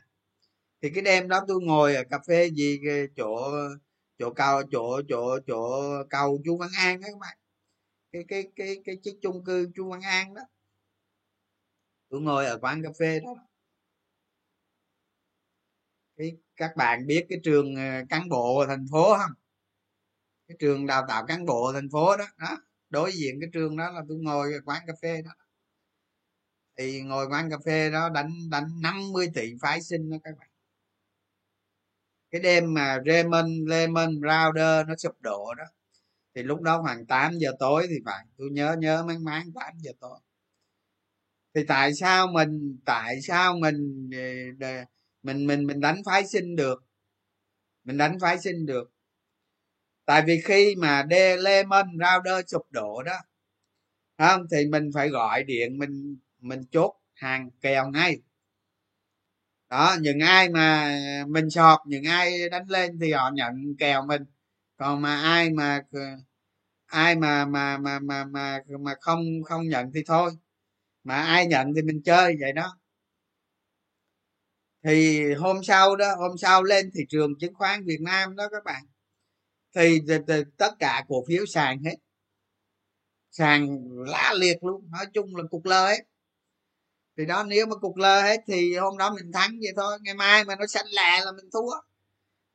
Speaker 1: Thì cái đêm đó tôi ngồi ở cà phê gì chỗ chỗ cao, chỗ chỗ chỗ cầu chu văn an đó các bạn. Cái cái cái cái chiếc chung cư chu văn an đó. Tôi ngồi ở quán cà phê đó cái các bạn biết cái trường ờ, cán bộ thành phố không? Cái trường đào tạo cán bộ thành phố đó đó. Đối diện cái trường đó là tôi ngồi quán cà phê đó. Thì ngồi quán cà phê đó đánh đánh 50 tỷ phái sinh đó các bạn. Cái đêm mà Raymond Lehman Brothers nó sụp đổ đó thì lúc đó khoảng 8 giờ tối thì phải tôi nhớ nhớ mang máng 8 giờ tối. Thì tại sao mình tại sao mình ờ, mình mình mình đánh phái sinh được. Mình đánh phái sinh được. Tại vì khi mà đê rao đơ sụp đổ đó không thì mình phải gọi điện, mình mình chốt hàng kèo ngay. Đó, những ai mà mình sọt, những ai đánh lên thì họ nhận kèo mình. Còn mà ai mà ai mà mà mà mà mà mà không không nhận thì thôi. Mà ai nhận thì mình chơi vậy đó thì hôm sau đó hôm sau lên thị trường chứng khoán Việt Nam đó các bạn. Thì, thì, thì tất cả cổ phiếu sàn hết. Sàn lá liệt luôn nói chung là cục lơ hết. Thì đó nếu mà cục lơ hết thì hôm đó mình thắng vậy thôi. Ngày mai mà nó xanh lè là mình thua.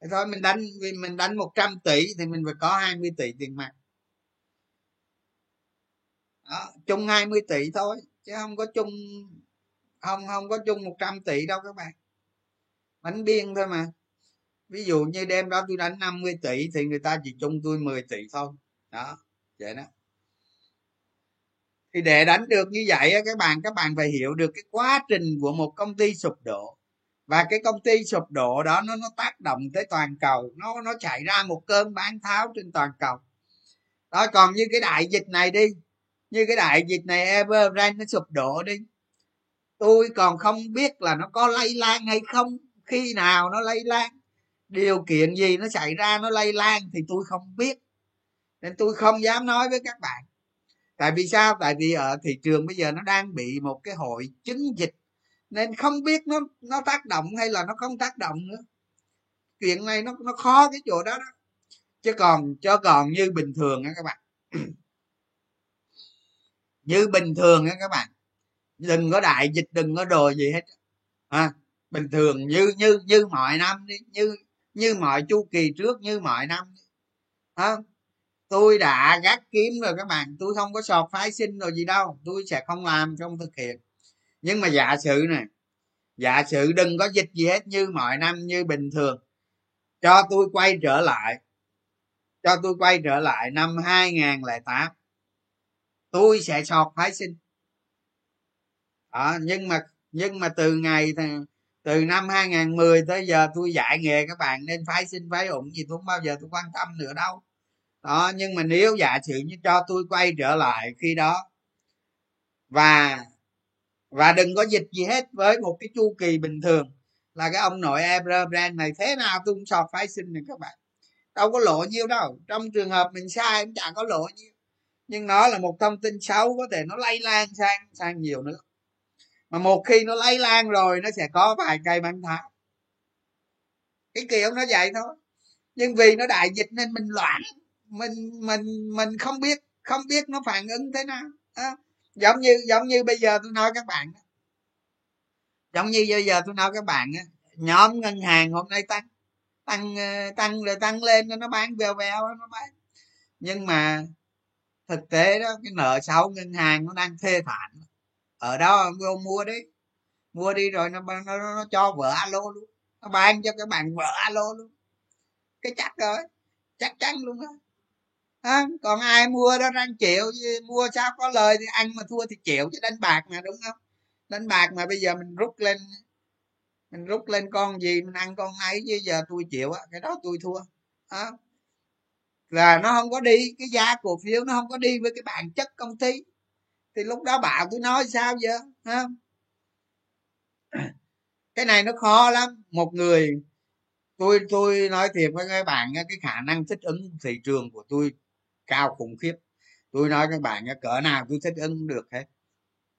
Speaker 1: Thì thôi mình đánh mình đánh 100 tỷ thì mình phải có 20 tỷ tiền mặt. Đó, chung 20 tỷ thôi chứ không có chung không không có chung 100 tỷ đâu các bạn bánh biên thôi mà. Ví dụ như đêm đó tôi đánh 50 tỷ thì người ta chỉ chung tôi 10 tỷ thôi. Đó, vậy đó. Thì để đánh được như vậy các bạn các bạn phải hiểu được cái quá trình của một công ty sụp đổ. Và cái công ty sụp đổ đó, nó nó tác động tới toàn cầu. Nó nó chạy ra một cơn bán tháo trên toàn cầu. Đó, còn như cái đại dịch này đi, như cái đại dịch này Evergrande nó sụp đổ đi, tôi còn không biết là nó có lây lan hay không khi nào nó lây lan điều kiện gì nó xảy ra nó lây lan thì tôi không biết. Nên tôi không dám nói với các bạn. Tại vì sao? Tại vì ở thị trường bây giờ nó đang bị một cái hội chứng dịch. Nên không biết nó nó tác động hay là nó không tác động nữa. Chuyện này nó nó khó cái chỗ đó đó. Chứ còn cho còn như bình thường á các bạn. Như bình thường á các bạn. Đừng có đại dịch đừng có đồ gì hết. À, bình thường như như như mọi năm đi như như mọi chu kỳ trước như mọi năm à, tôi đã gác kiếm rồi các bạn tôi không có sọt phái sinh rồi gì đâu tôi sẽ không làm không thực hiện. Nhưng mà giả sử này giả sử đừng có dịch gì hết như mọi năm như bình thường cho tôi quay trở lại cho tôi quay trở lại năm 2008 tôi sẽ sọt phái sinh. À, nhưng mà nhưng mà từ ngày từ năm 2010 tới giờ tôi dạy nghề các bạn nên phái sinh, phái ủng gì tôi không bao giờ tôi quan tâm nữa đâu. Đó, nhưng mà nếu giả sử như cho tôi quay trở lại khi đó, và và đừng có dịch gì hết với một cái chu kỳ bình thường, là cái ông nội Everbrand này thế nào tôi cũng sọt phái sinh này các bạn. Đâu có lộ nhiêu đâu, trong trường hợp mình sai cũng chẳng có lộ nhiêu. Nhưng nó là một thông tin xấu có thể nó lây lan sang sang nhiều nước mà một khi nó lây lan rồi nó sẽ có vài cây mang tháo cái kiểu nó vậy thôi. Nhưng vì nó đại dịch nên mình loạn. Mình mình mình không biết không biết nó phản ứng thế nào. À, giống như giống như bây giờ tôi nói các bạn giống như bây giờ tôi nói các bạn nhóm ngân hàng hôm nay tăng tăng ờ, tăng rồi tăng lên nó bán vèo vèo nó bán. Nhưng mà thực tế đó cái nợ xấu ngân hàng nó đang thê thảm ở đó vô mua đi. Mua đi rồi nó, nó, nó, nó cho vợ alo luôn. Nó ban cho cái bạn vợ alo luôn. Cái chắc rồi. Chắc chắn luôn á. À, còn ai mua đó đang chịu mua sao có lời thì ăn mà thua thì chịu chứ đánh bạc mà đúng không? Đánh bạc mà bây giờ mình rút lên mình rút lên con gì mình ăn con ấy chứ giờ tôi chịu á cái đó tôi thua. À, là nó không có đi cái giá cổ phiếu nó không có đi với cái bản chất công ty thì lúc đó bảo tôi nói sao giờ ha cái này nó khó lắm. Một người, tôi tôi nói thiệt với các bạn cái khả năng thích ứng thị trường của tôi cao khủng khiếp. Tôi nói các bạn cỡ nào tôi thích ứng được hết.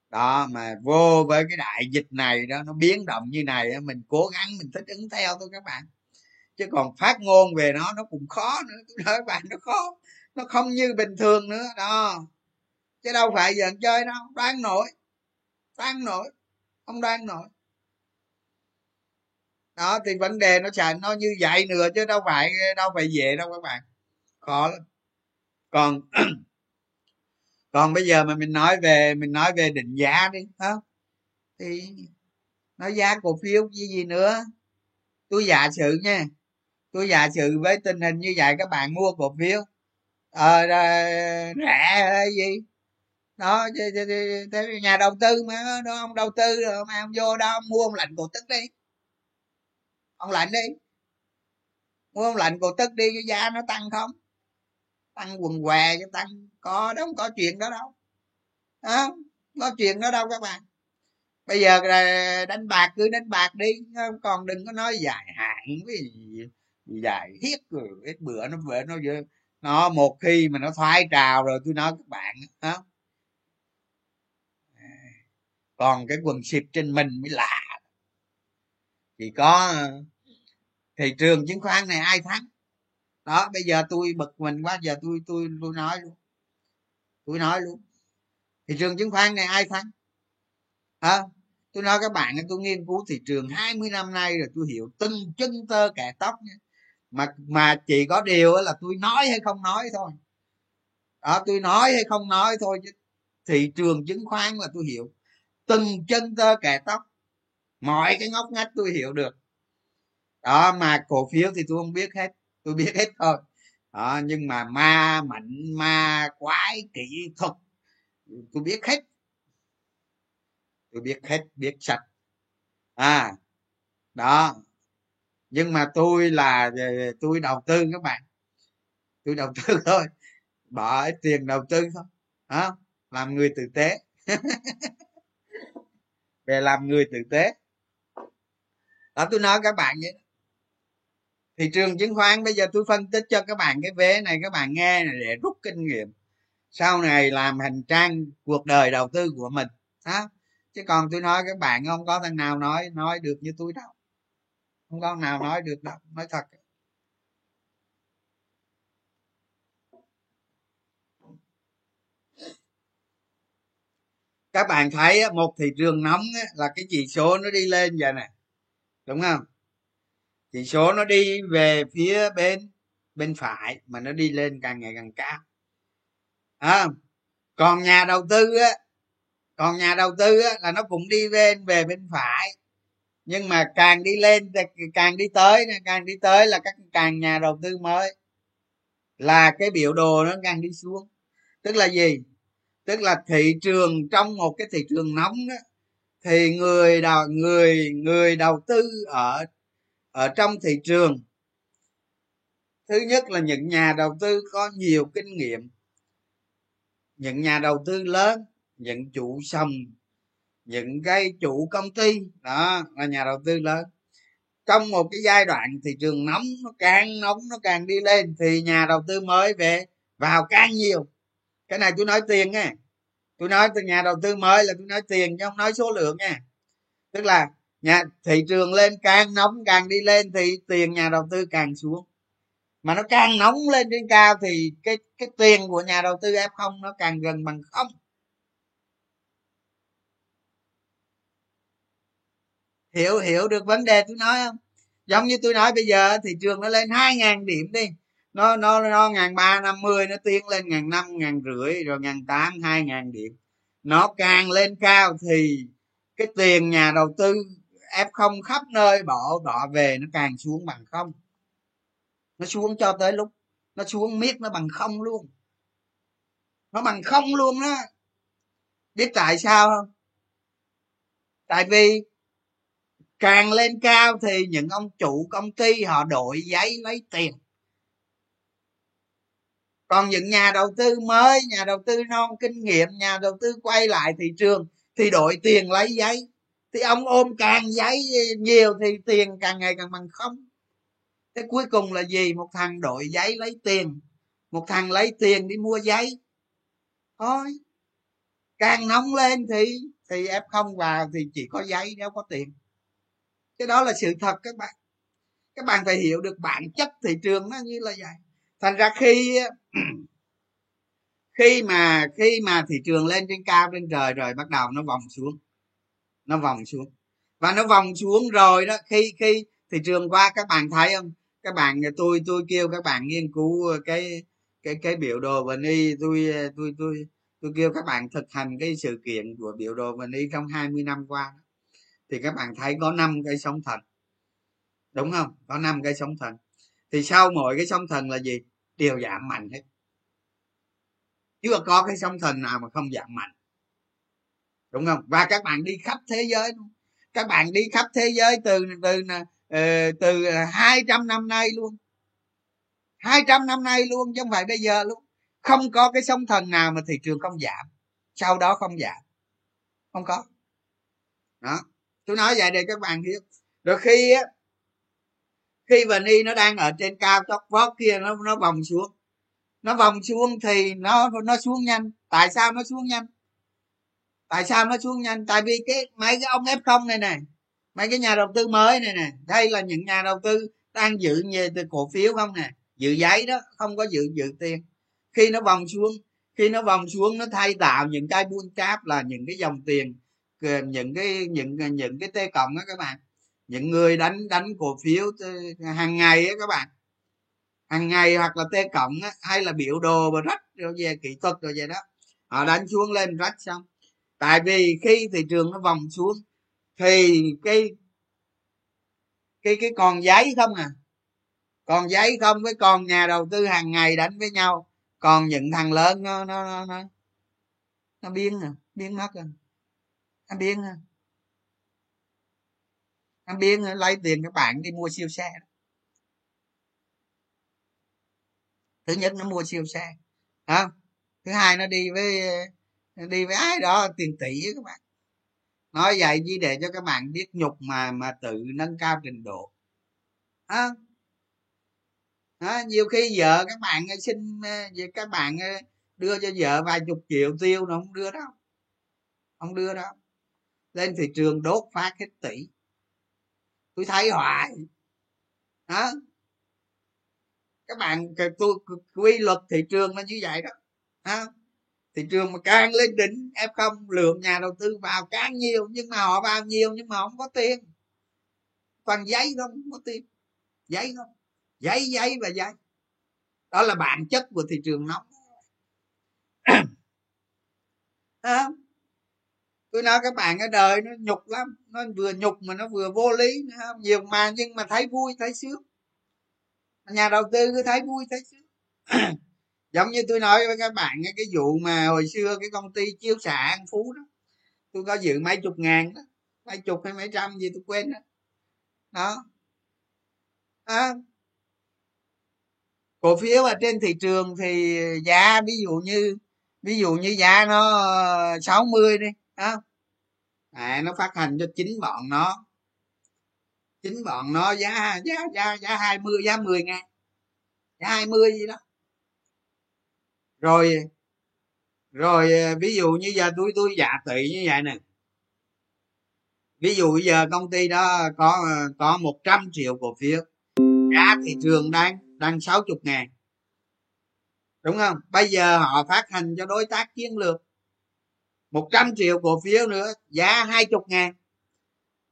Speaker 1: Đó, mà vô với cái đại dịch này đó, nó biến động như này mình cố gắng mình thích ứng theo thôi các bạn. Chứ còn phát ngôn về nó nó cũng khó nữa. Tôi nói các bạn, nó khó. Nó không như bình thường nữa. Đó chứ đâu phải giờ chơi đâu, đoán nổi. Đoán nổi, không đoán nổi. Đó, thì vấn đề nó chạy nó như vậy nữa chứ đâu phải đâu phải dễ đâu các bạn. Khó lắm. Còn còn bây giờ mà mình nói về, mình nói về định giá đi không? Thì nói giá cổ phiếu gì gì nữa? Tôi giả sử nha, tôi giả sử với tình hình như vậy các bạn mua cổ phiếu. Ờ rẻ hay gì? Đó thế nhà đầu tư mà, đó, ông đầu tư rồi, mà ông vô đó ông mua ông lạnh cổ tức đi. Ông lạnh đi. Mua ông lạnh cổ tức đi cái giá nó tăng không? Tăng quần què cho tăng, có đó không có chuyện đó đâu. Đó có chuyện đó đâu các bạn. Bây giờ là đánh bạc cứ đánh bạc đi còn đừng có nói dài hạn cái gì dài hiếp rồi ít bữa nó về nó nó một khi mà nó thoái trào rồi, tôi nói các bạn đó còn cái quần xịp trên mình mới lạ. Chỉ có thị trường chứng khoán này ai thắng? Đó bây giờ tôi bực mình quá giờ tôi tôi tôi nói luôn. Tôi nói luôn. Thị trường chứng khoán này ai thắng? À, tôi nói các bạn tôi nghiên cứu thị trường 20 năm nay rồi tôi hiểu từng chân tơ kẻ tóc nha. Mà mà chỉ có điều là tôi nói hay không nói thôi. Đó tôi nói hay không nói thôi chứ thị trường chứng khoán là tôi hiểu từng chân tơ kẻ tóc. Mọi cái ngóc ngách tôi hiểu được. Đó mà cổ phiếu thì tôi không biết hết. Tôi biết hết thôi. Đó, nhưng mà ma mạnh ma quái kỹ thuật tôi biết hết. Tôi biết hết biết sạch. À đó. Nhưng mà tôi là ờ, tôi đầu tư các bạn. Tôi đầu tư thôi. Bỏ ít tiền đầu tư thôi. Đó làm người tử tế. về làm người tử tế. Đó, tôi nói các bạn vậy thị trường chứng khoán, bây giờ tôi phân tích cho các bạn cái vế này, các bạn nghe này để rút kinh nghiệm. Sau này làm hành trang cuộc đời đầu tư của mình đó chứ còn tôi nói các bạn không có thằng nào nói nói được như tôi đâu. Không có nào nói được đâu, nói thật. Các bạn thấy một thị trường nóng là cái chỉ số nó đi lên vậy nè. Đúng không? Chỉ số nó đi về phía bên bên phải mà nó đi lên càng ngày càng cao. À, còn nhà đầu tư á còn nhà đầu tư á, là nó cũng đi lên về bên phải. Nhưng mà càng đi lên càng đi tới càng đi tới là các càng nhà đầu tư mới. Là cái biểu đồ nó càng đi xuống. Tức là gì? Tức là thị trường trong một cái thị trường nóng đó, thì người đầu người người đầu tư ở ở trong thị trường thứ nhất là những nhà đầu tư có nhiều kinh nghiệm những nhà đầu tư lớn những chủ sầm những cái chủ công ty đó là nhà đầu tư lớn. Trong một cái giai đoạn thị trường nóng nó càng nóng nó càng đi lên thì nhà đầu tư mới về vào càng nhiều cái này tôi nói tiền nha tôi nói từ nhà đầu tư mới là tôi nói tiền chứ không nói số lượng nha tức là nhà, thị trường lên càng nóng càng đi lên thì tiền nhà đầu tư càng xuống. Mà nó càng nóng lên trên cao thì cái cái tiền của nhà đầu tư f không nó càng gần bằng không. Hiểu hiểu được vấn đề tôi nói không? Giống như tôi nói bây giờ thị trường nó lên hai ngàn điểm đi nó nó nó ngàn ba năm mươi, nó tiến lên ngàn năm, ngàn rưỡi, rồi ngàn tám, hai ngàn điểm. Nó càng lên cao thì cái tiền nhà đầu tư f không khắp nơi, bỏ bỏ về, nó càng xuống bằng không. Nó xuống cho tới lúc, nó xuống miết nó bằng không luôn. Nó bằng không luôn đó biết tại sao không? Tại vì càng lên cao thì những ông chủ công ty họ đổi giấy lấy tiền còn những nhà đầu tư mới, nhà đầu tư non kinh nghiệm, nhà đầu tư quay lại thị trường thì đổi tiền lấy giấy. Thì ông ôm càng giấy nhiều thì tiền càng ngày càng bằng không. Thế cuối cùng là gì? Một thằng đổi giấy lấy tiền. Một thằng lấy tiền đi mua giấy. Thôi, càng nóng lên thì thì f không vào thì chỉ có giấy nếu có tiền. Cái đó là sự thật các bạn. Các bạn phải hiểu được bản chất thị trường nó như là vậy. Thành ra khi khi mà khi mà thị trường lên trên cao trên trời rồi, bắt đầu nó vòng xuống. Nó vòng xuống. Và nó vòng xuống rồi đó, khi khi thị trường qua, các bạn thấy không? Các bạn, tôi tôi kêu các bạn nghiên cứu ờ, cái cái cái biểu đồ và ni tôi ờ, tôi tôi tôi kêu các bạn thực hành cái sự kiện của biểu đồ và ni trong 20 năm qua thì các bạn thấy có năm cây sóng thần. Đúng không? Có năm cây sóng thần. Thì sau mỗi cái sóng thần là gì? Đều giảm mạnh hết chưa có cái sóng thần nào mà không giảm mạnh. Đúng không? Và các bạn đi khắp thế giới luôn. Các bạn đi khắp thế giới từ từ ờ, từ hai trăm năm nay luôn. hai trăm năm nay luôn, chứ không phải bây giờ luôn. Không có cái sóng thần nào mà thị trường không giảm. Sau đó không giảm. Không có. Đó. Tôi nói vậy để các bạn hiểu. Rồi khi á, khi vani nó đang ở trên cao chót vót kia, nó nó vòng xuống nó vòng xuống thì nó nó xuống nhanh. Tại sao nó xuống nhanh? Tại sao nó xuống nhanh? Tại vì cái, mấy cái ông f không này này mấy cái nhà đầu tư mới này nè, đây là những nhà đầu tư đang giữ từ cổ phiếu không nè, giữ giấy đó, không có giữ giữ tiền. Khi nó vòng xuống, khi nó vòng xuống, nó thay tạo những cái buôn cáp là những cái dòng tiền ờ, những cái, những những cái t cộng đó các bạn. Những người đánh đánh cổ phiếu ờ, hàng ngày á các bạn hàng ngày hoặc là t cộng á, hay là biểu đồ và rách rồi về kỹ thuật rồi vậy đó. Họ đánh xuống lên rách xong. Tại vì khi thị trường nó vòng xuống thì cái cái cái còn giấy không à. Còn giấy không với còn nhà đầu tư hàng ngày đánh với nhau. Còn những thằng lớn nó nó nó nó, nó biến à biến mất à nó biến à. Nó biến à, lấy tiền các bạn đi mua siêu xe thứ nhất nó mua siêu xe hả? Thứ hai nó đi với đi với ai đó tiền tỷ các bạn. Nói vậy chỉ để cho các bạn biết nhục mà mà tự nâng cao trình độ. À, à, nhiều khi vợ các bạn ờ, xin ờ, các bạn ờ, đưa cho vợ vài chục triệu tiêu nó không đưa đâu. Không đưa đâu. Lên thị trường đốt phát hết tỷ. Tôi thấy hoài. Đó các bạn tôi quy luật thị trường nó như vậy đó. À, thị trường mà càng lên đỉnh f không lượng nhà đầu tư vào càng nhiều nhưng mà họ vào nhiều nhưng mà không có tiền. Toàn giấy không, không có tiền. Giấy không. Giấy giấy và giấy. Đó là bản chất của thị trường nóng. À, tôi nói các bạn ở đời nó nhục lắm. Nó vừa nhục mà nó vừa vô lý nữa. Nhiều mà nhưng mà thấy vui thấy sướng nhà đầu tư cứ thấy vui thấy sướng giống như tôi nói với các bạn cái vụ mà hồi xưa cái công ty chiếu xạ an phú đó tôi có dự mấy chục ngàn đó mấy chục hay mấy trăm gì tôi quên đó. Đó. À, cổ phiếu ở trên thị trường thì giá ví dụ như ví dụ như giá nó ờ, 60 đi đó. À, nó phát hành cho chính bọn nó chính bọn nó, giá giá giá giá 20 giá 10 ngàn. Giá 20 gì đó. Rồi rồi ờ, ví dụ như giờ tôi tôi dạ tị như vậy nè. Ví dụ bây giờ công ty đó có ờ, có 100 triệu cổ phiếu. Giá thị trường đang đang 60 ngàn. Đúng không? Bây giờ họ phát hành cho đối tác chiến lược. 100 triệu cổ phiếu nữa, giá 20 ngàn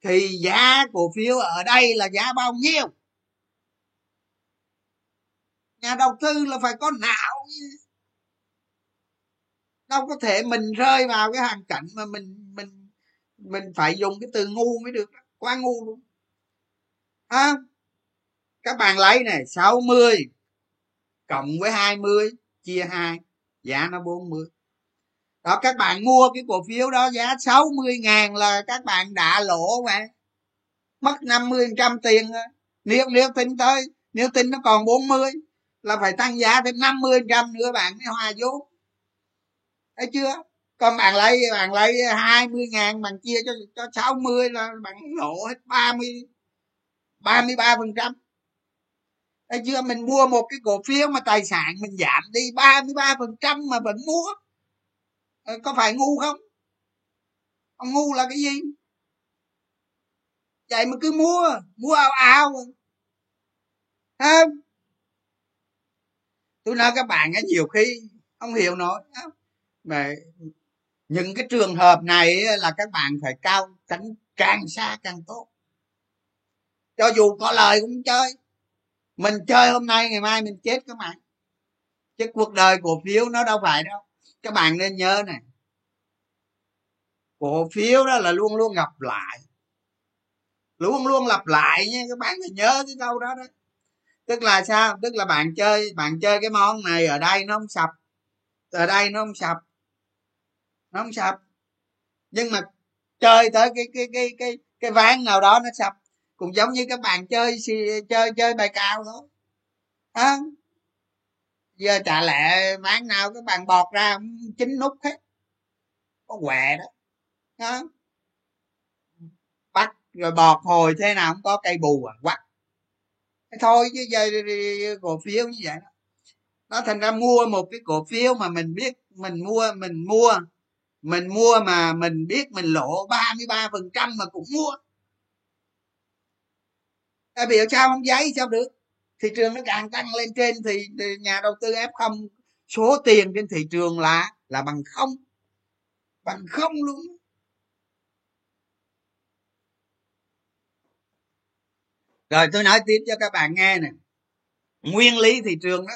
Speaker 1: thì giá cổ phiếu ở đây là giá bao nhiêu? Nhà đầu tư là phải có não đâu có thể mình rơi vào cái hoàn cảnh mà mình mình mình phải dùng cái từ ngu mới được quá ngu luôn. À, các bạn lấy này 60 cộng với 20 chia 2 giá nó 40 đó, các bạn mua cái cổ phiếu đó giá 60 ngàn là các bạn đã lỗ mà mất 50 trăm tiền nếu nếu tính tới, nếu tính nó còn 40 là phải tăng giá thêm 50 trăm nữa bạn mới hòa vốn thấy chưa? Còn bạn lấy bạn lấy 20 ngàn bạn chia cho cho 60 là bạn lỗ hết 30 33 phần trăm. Thấy chưa? Mình mua một cái cổ phiếu mà tài sản mình giảm đi 33 phần trăm mà vẫn mua. Ờ, có phải ngu không? Ông ngu là cái gì? Vậy mà cứ mua mua ao ao, à. không tôi nói các bạn nhiều khi không hiểu nổi mà những cái trường hợp này là các bạn phải cao tránh càng xa càng tốt. Cho dù có lời cũng chơi. Mình chơi hôm nay ngày mai mình chết các bạn. Chứ cuộc đời cổ phiếu nó đâu phải đâu các bạn nên nhớ này cổ phiếu đó là luôn luôn gặp lại. Luôn luôn lặp lại nha các bạn phải nhớ cái câu đó đó. Tức là sao? Tức là bạn chơi bạn chơi cái món này ở đây nó không sập. Ở đây nó không sập. Nó không sập. Nhưng mà chơi tới cái cái cái cái cái ván nào đó nó sập. Cũng giống như các bạn chơi chơi chơi bài cao thôi. À, giờ trả lẹ bán nào cái bàn bọt ra chín nút hết. Có quẹ đó đó. Bắt rồi bọt hồi thế nào cũng có cây bù à quắt thôi chứ giờ cổ phiếu như vậy đó. Nó thành ra mua một cái cổ phiếu mà mình biết, mình mua mình mua mình mua mà mình biết mình lỗ 33 phần trăm mà cũng mua. Ta biểu sao không? Giấy sao được? Thị trường nó càng tăng lên trên thì, nhà đầu tư f không số tiền trên thị trường là là bằng không. Bằng không luôn. Rồi tôi nói tiếp cho các bạn nghe nè. Nguyên lý thị trường đó.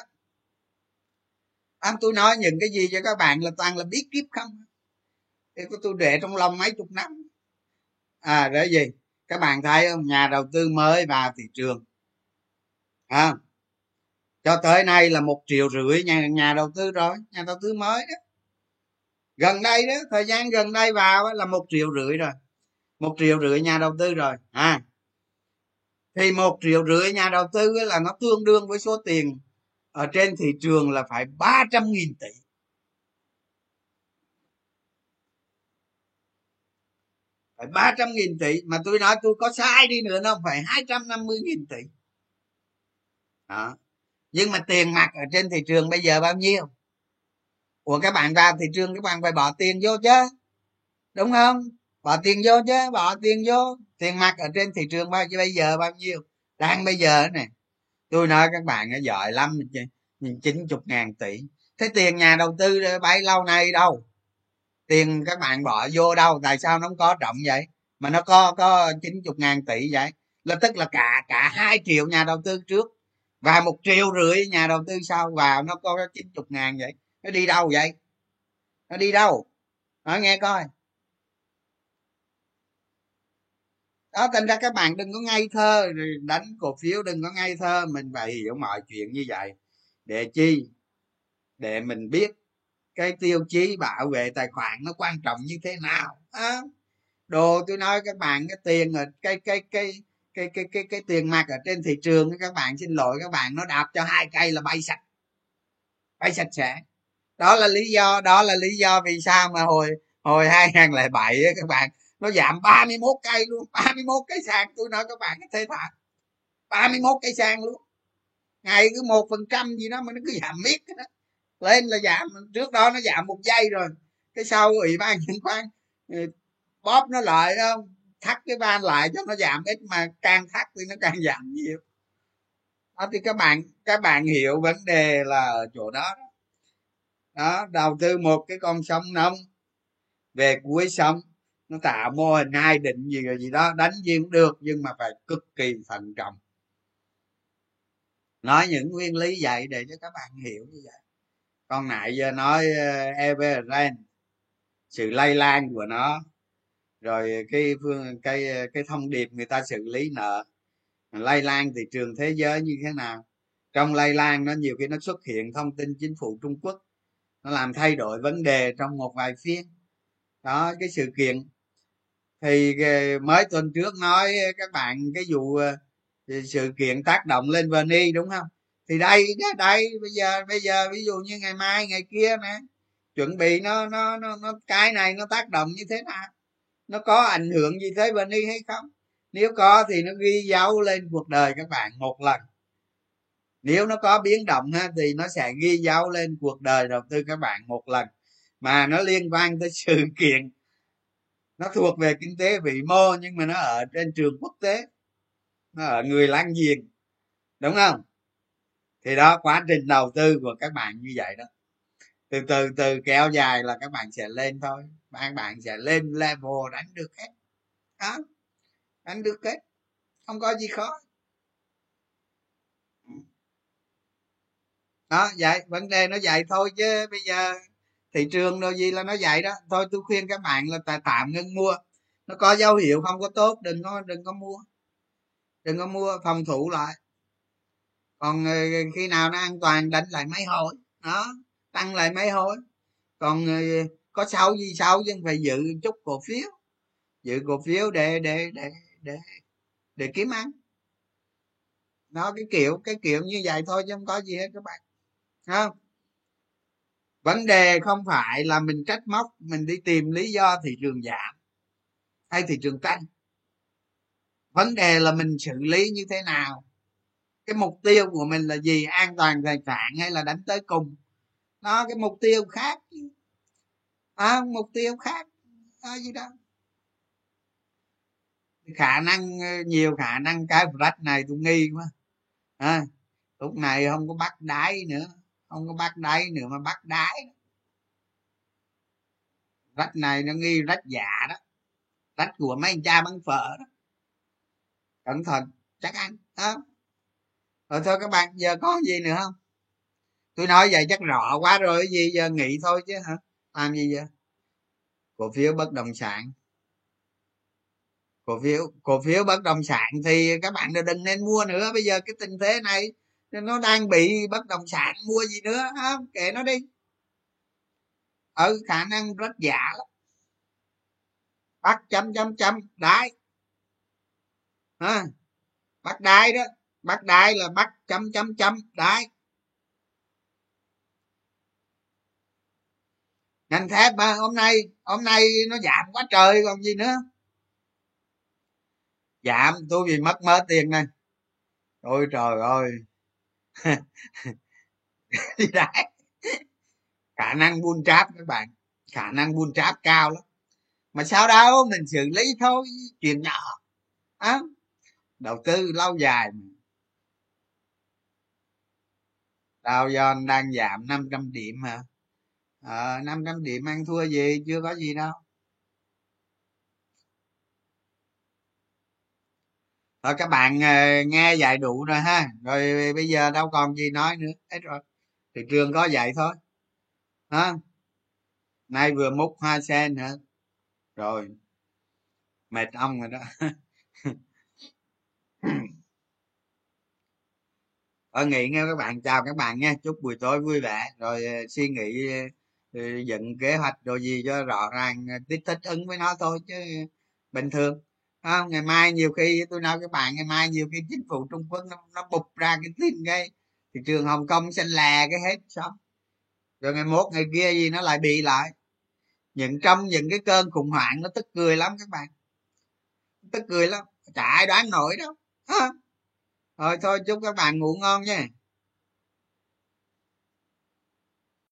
Speaker 1: Anh tôi nói những cái gì cho các bạn là toàn là biết kiếp không? Thì tôi để trong lòng mấy chục năm. À để gì? Các bạn thấy không? Nhà đầu tư mới vào thị trường à, cho tới nay là một triệu rưỡi nhà nhà đầu tư rồi nhà đầu tư mới đó. Gần đây đó thời gian gần đây vào là một triệu rưỡi rồi một triệu rưỡi nhà đầu tư rồi à. Thì một triệu rưỡi nhà đầu tư là nó tương đương với số tiền ở trên thị trường là phải ba trăm nghìn tỷ. Phải ba trăm nghìn tỷ mà tôi nói tôi có sai đi nữa nó phải hai trăm năm mươi nghìn tỷ đó. Nhưng mà tiền mặt ở trên thị trường bây giờ bao nhiêu? Của các bạn vào thị trường, các bạn phải bỏ tiền vô chứ. Đúng không? Bỏ tiền vô chứ, bỏ tiền vô. Tiền mặt ở trên thị trường bao nhiêu bây giờ bao nhiêu? Đang bây giờ này tôi nói các bạn giỏi lắm chín chục ngàn tỷ. Thế tiền nhà đầu tư bấy lâu nay đâu? Tiền các bạn bỏ vô đâu? Tại sao nó không có trọng vậy? Mà nó có có chín chục ngàn tỷ vậy? Là tức là cả cả hai triệu nhà đầu tư trước và một triệu rưỡi nhà đầu tư sau vào nó có chín chục ngàn vậy? Nó đi đâu vậy? Nó đi đâu? Nói nghe coi. Đó thành ra các bạn đừng có ngây thơ đánh cổ phiếu đừng có ngây thơ. Mình phải hiểu mọi chuyện như vậy. Để chi? Để mình biết cái tiêu chí bảo vệ tài khoản nó quan trọng như thế nào à, đồ tôi nói các bạn cái tiền ở cái cái cái cái cái cái cái tiền mặt ở trên thị trường các bạn xin lỗi các bạn, nó đạp cho hai cây là bay sạch. Bay sạch sẽ. Đó là lý do, đó là lý do vì sao mà hồi hồi 2007 các bạn, nó giảm 31 cây luôn. 31 cây sàn, tôi nói các bạn cái thế thật 31 cây sàn luôn. Ngày cứ một phần trăm gì đó mà nó cứ giảm miết đó. lên là giảm, trước đó nó giảm một giây rồi. Cái sau ủy ban chứng khoán ừ, bóp nó lại không? Thắt cái van lại cho nó giảm ít mà càng thắt thì nó càng giảm nhiều. Đó thì các bạn các bạn hiểu vấn đề là ở chỗ đó đó. Đầu tư một cái con sông nông về cuối sông nó tạo mô hình hai định gì rồi gì đó đánh gì cũng được nhưng mà phải cực kỳ thận trọng. Nói những nguyên lý vậy để cho các bạn hiểu như vậy. Còn nãy giờ nói ờ, uh, evergrande sự lây lan của nó rồi cái phương cái cái thông điệp người ta xử lý nợ. Lây lan thị trường thế giới như thế nào? Trong lây lan nó nhiều khi nó xuất hiện thông tin chính phủ trung quốc. Nó làm thay đổi vấn đề trong một vài phiên đó cái sự kiện. Thì ờ, mới tuần trước nói các bạn cái vụ ờ, sự kiện tác động lên vani đúng không? Thì đây đây bây giờ bây giờ ví dụ như ngày mai ngày kia nè chuẩn bị nó nó nó, nó cái này nó tác động như thế nào? Nó có ảnh hưởng gì tới vani hay không? Nếu có thì nó ghi dấu lên cuộc đời các bạn một lần. Nếu nó có biến động ha, thì nó sẽ ghi dấu lên cuộc đời đầu tư các bạn một lần. Mà nó liên quan tới sự kiện. Nó thuộc về kinh tế vĩ mô, nhưng mà nó ở trên trường quốc tế. Nó ở người láng giềng đúng không? Thì đó, quá trình đầu tư của các bạn như vậy đó. Từ từ từ kéo dài là các bạn sẽ lên thôi bạn bạn sẽ lên level đánh được hết. Đó, đánh được hết. Không có gì khó. Đó, vậy, vấn đề nó vậy thôi chứ bây giờ thị trường đâu gì là nó vậy đó. Thôi tôi khuyên các bạn là tạm ngưng mua. Nó có dấu hiệu không có tốt, đừng có đừng có mua. Đừng có mua, phòng thủ lại. Còn ờ, khi nào nó an toàn, đánh lại mấy hồi. Đó, tăng lại mấy hồi. Còn ờ, có sau gì sau nhưng phải giữ chút cổ phiếu. Giữ cổ phiếu để để để để để kiếm ăn. Nó cái kiểu cái kiểu như vậy thôi chứ không có gì hết các bạn. Không? Vấn đề không phải là mình trách móc, mình đi tìm lý do thị trường giảm hay thị trường tăng. Vấn đề là mình xử lý như thế nào? Cái mục tiêu của mình là gì? An toàn tài sản hay là đánh tới cùng? Nó cái mục tiêu khác à, mục tiêu khác à, gì đâu khả năng ờ, nhiều khả năng cái rách này tôi nghi quá. À, lúc này không có bắt đáy nữa không có bắt đáy nữa mà bắt đáy. Rách này nó nghi rách giả đó rách của mấy anh cha bán phở đó. Cẩn thận chắc ăn đó rồi thôi các bạn giờ có gì nữa không? Tôi nói vậy chắc rõ quá rồi gì giờ nghỉ thôi chứ hả? Làm gì vậy? Cổ phiếu bất động sản. Cổ phiếu cổ phiếu bất động sản thì các bạn đừng nên mua nữa. Bây giờ cái tình thế này nó đang bị bất động sản mua gì nữa không kệ nó đi. Ở khả năng rất giả lắm. Bắt chấm chấm chấm. Đái. À, bắt đai đó. Bắt đai là bắt chấm chấm chấm. Đái. Ngành thép mà hôm nay hôm nay nó giảm quá trời còn gì nữa. Giảm tôi vì mất mớ tiền này. Ôi trời ơi. Đi đấy. Khả năng buôn tráp các bạn. Khả năng buôn tráp cao lắm. Mà sao đâu mình xử lý thôi chuyện nhỏ. À, đầu tư lâu dài Dow Jones đang giảm 500 điểm hả? Ờ, à, 500 điểm ăn thua gì chưa có gì đâu. Rồi các bạn ờ, nghe dạy đủ rồi ha. Rồi bây giờ đâu còn gì nói nữa hết rồi. Thị trường có vậy thôi. Hả? Nay vừa múc hoa sen hả? Rồi. Mệt ông rồi đó. Ở nghỉ nghe các bạn chào các bạn nha. Chúc buổi tối vui vẻ. Rồi ờ, suy nghĩ dựng kế hoạch đồ gì cho rõ ràng à, thích thích ứng với nó thôi chứ bình thường. À, ngày mai nhiều khi tôi nói các bạn ngày mai nhiều khi chính phủ trung quốc nó, nó bục ra cái tin cái thị trường hồng kông xanh lè cái hết xong rồi ngày mốt ngày kia gì nó lại bị lại. Những trong những cái cơn khủng hoảng nó tức cười lắm các bạn. Tức cười lắm. Chả ai đoán nổi đâu. À. rồi thôi chúc các bạn ngủ ngon nha.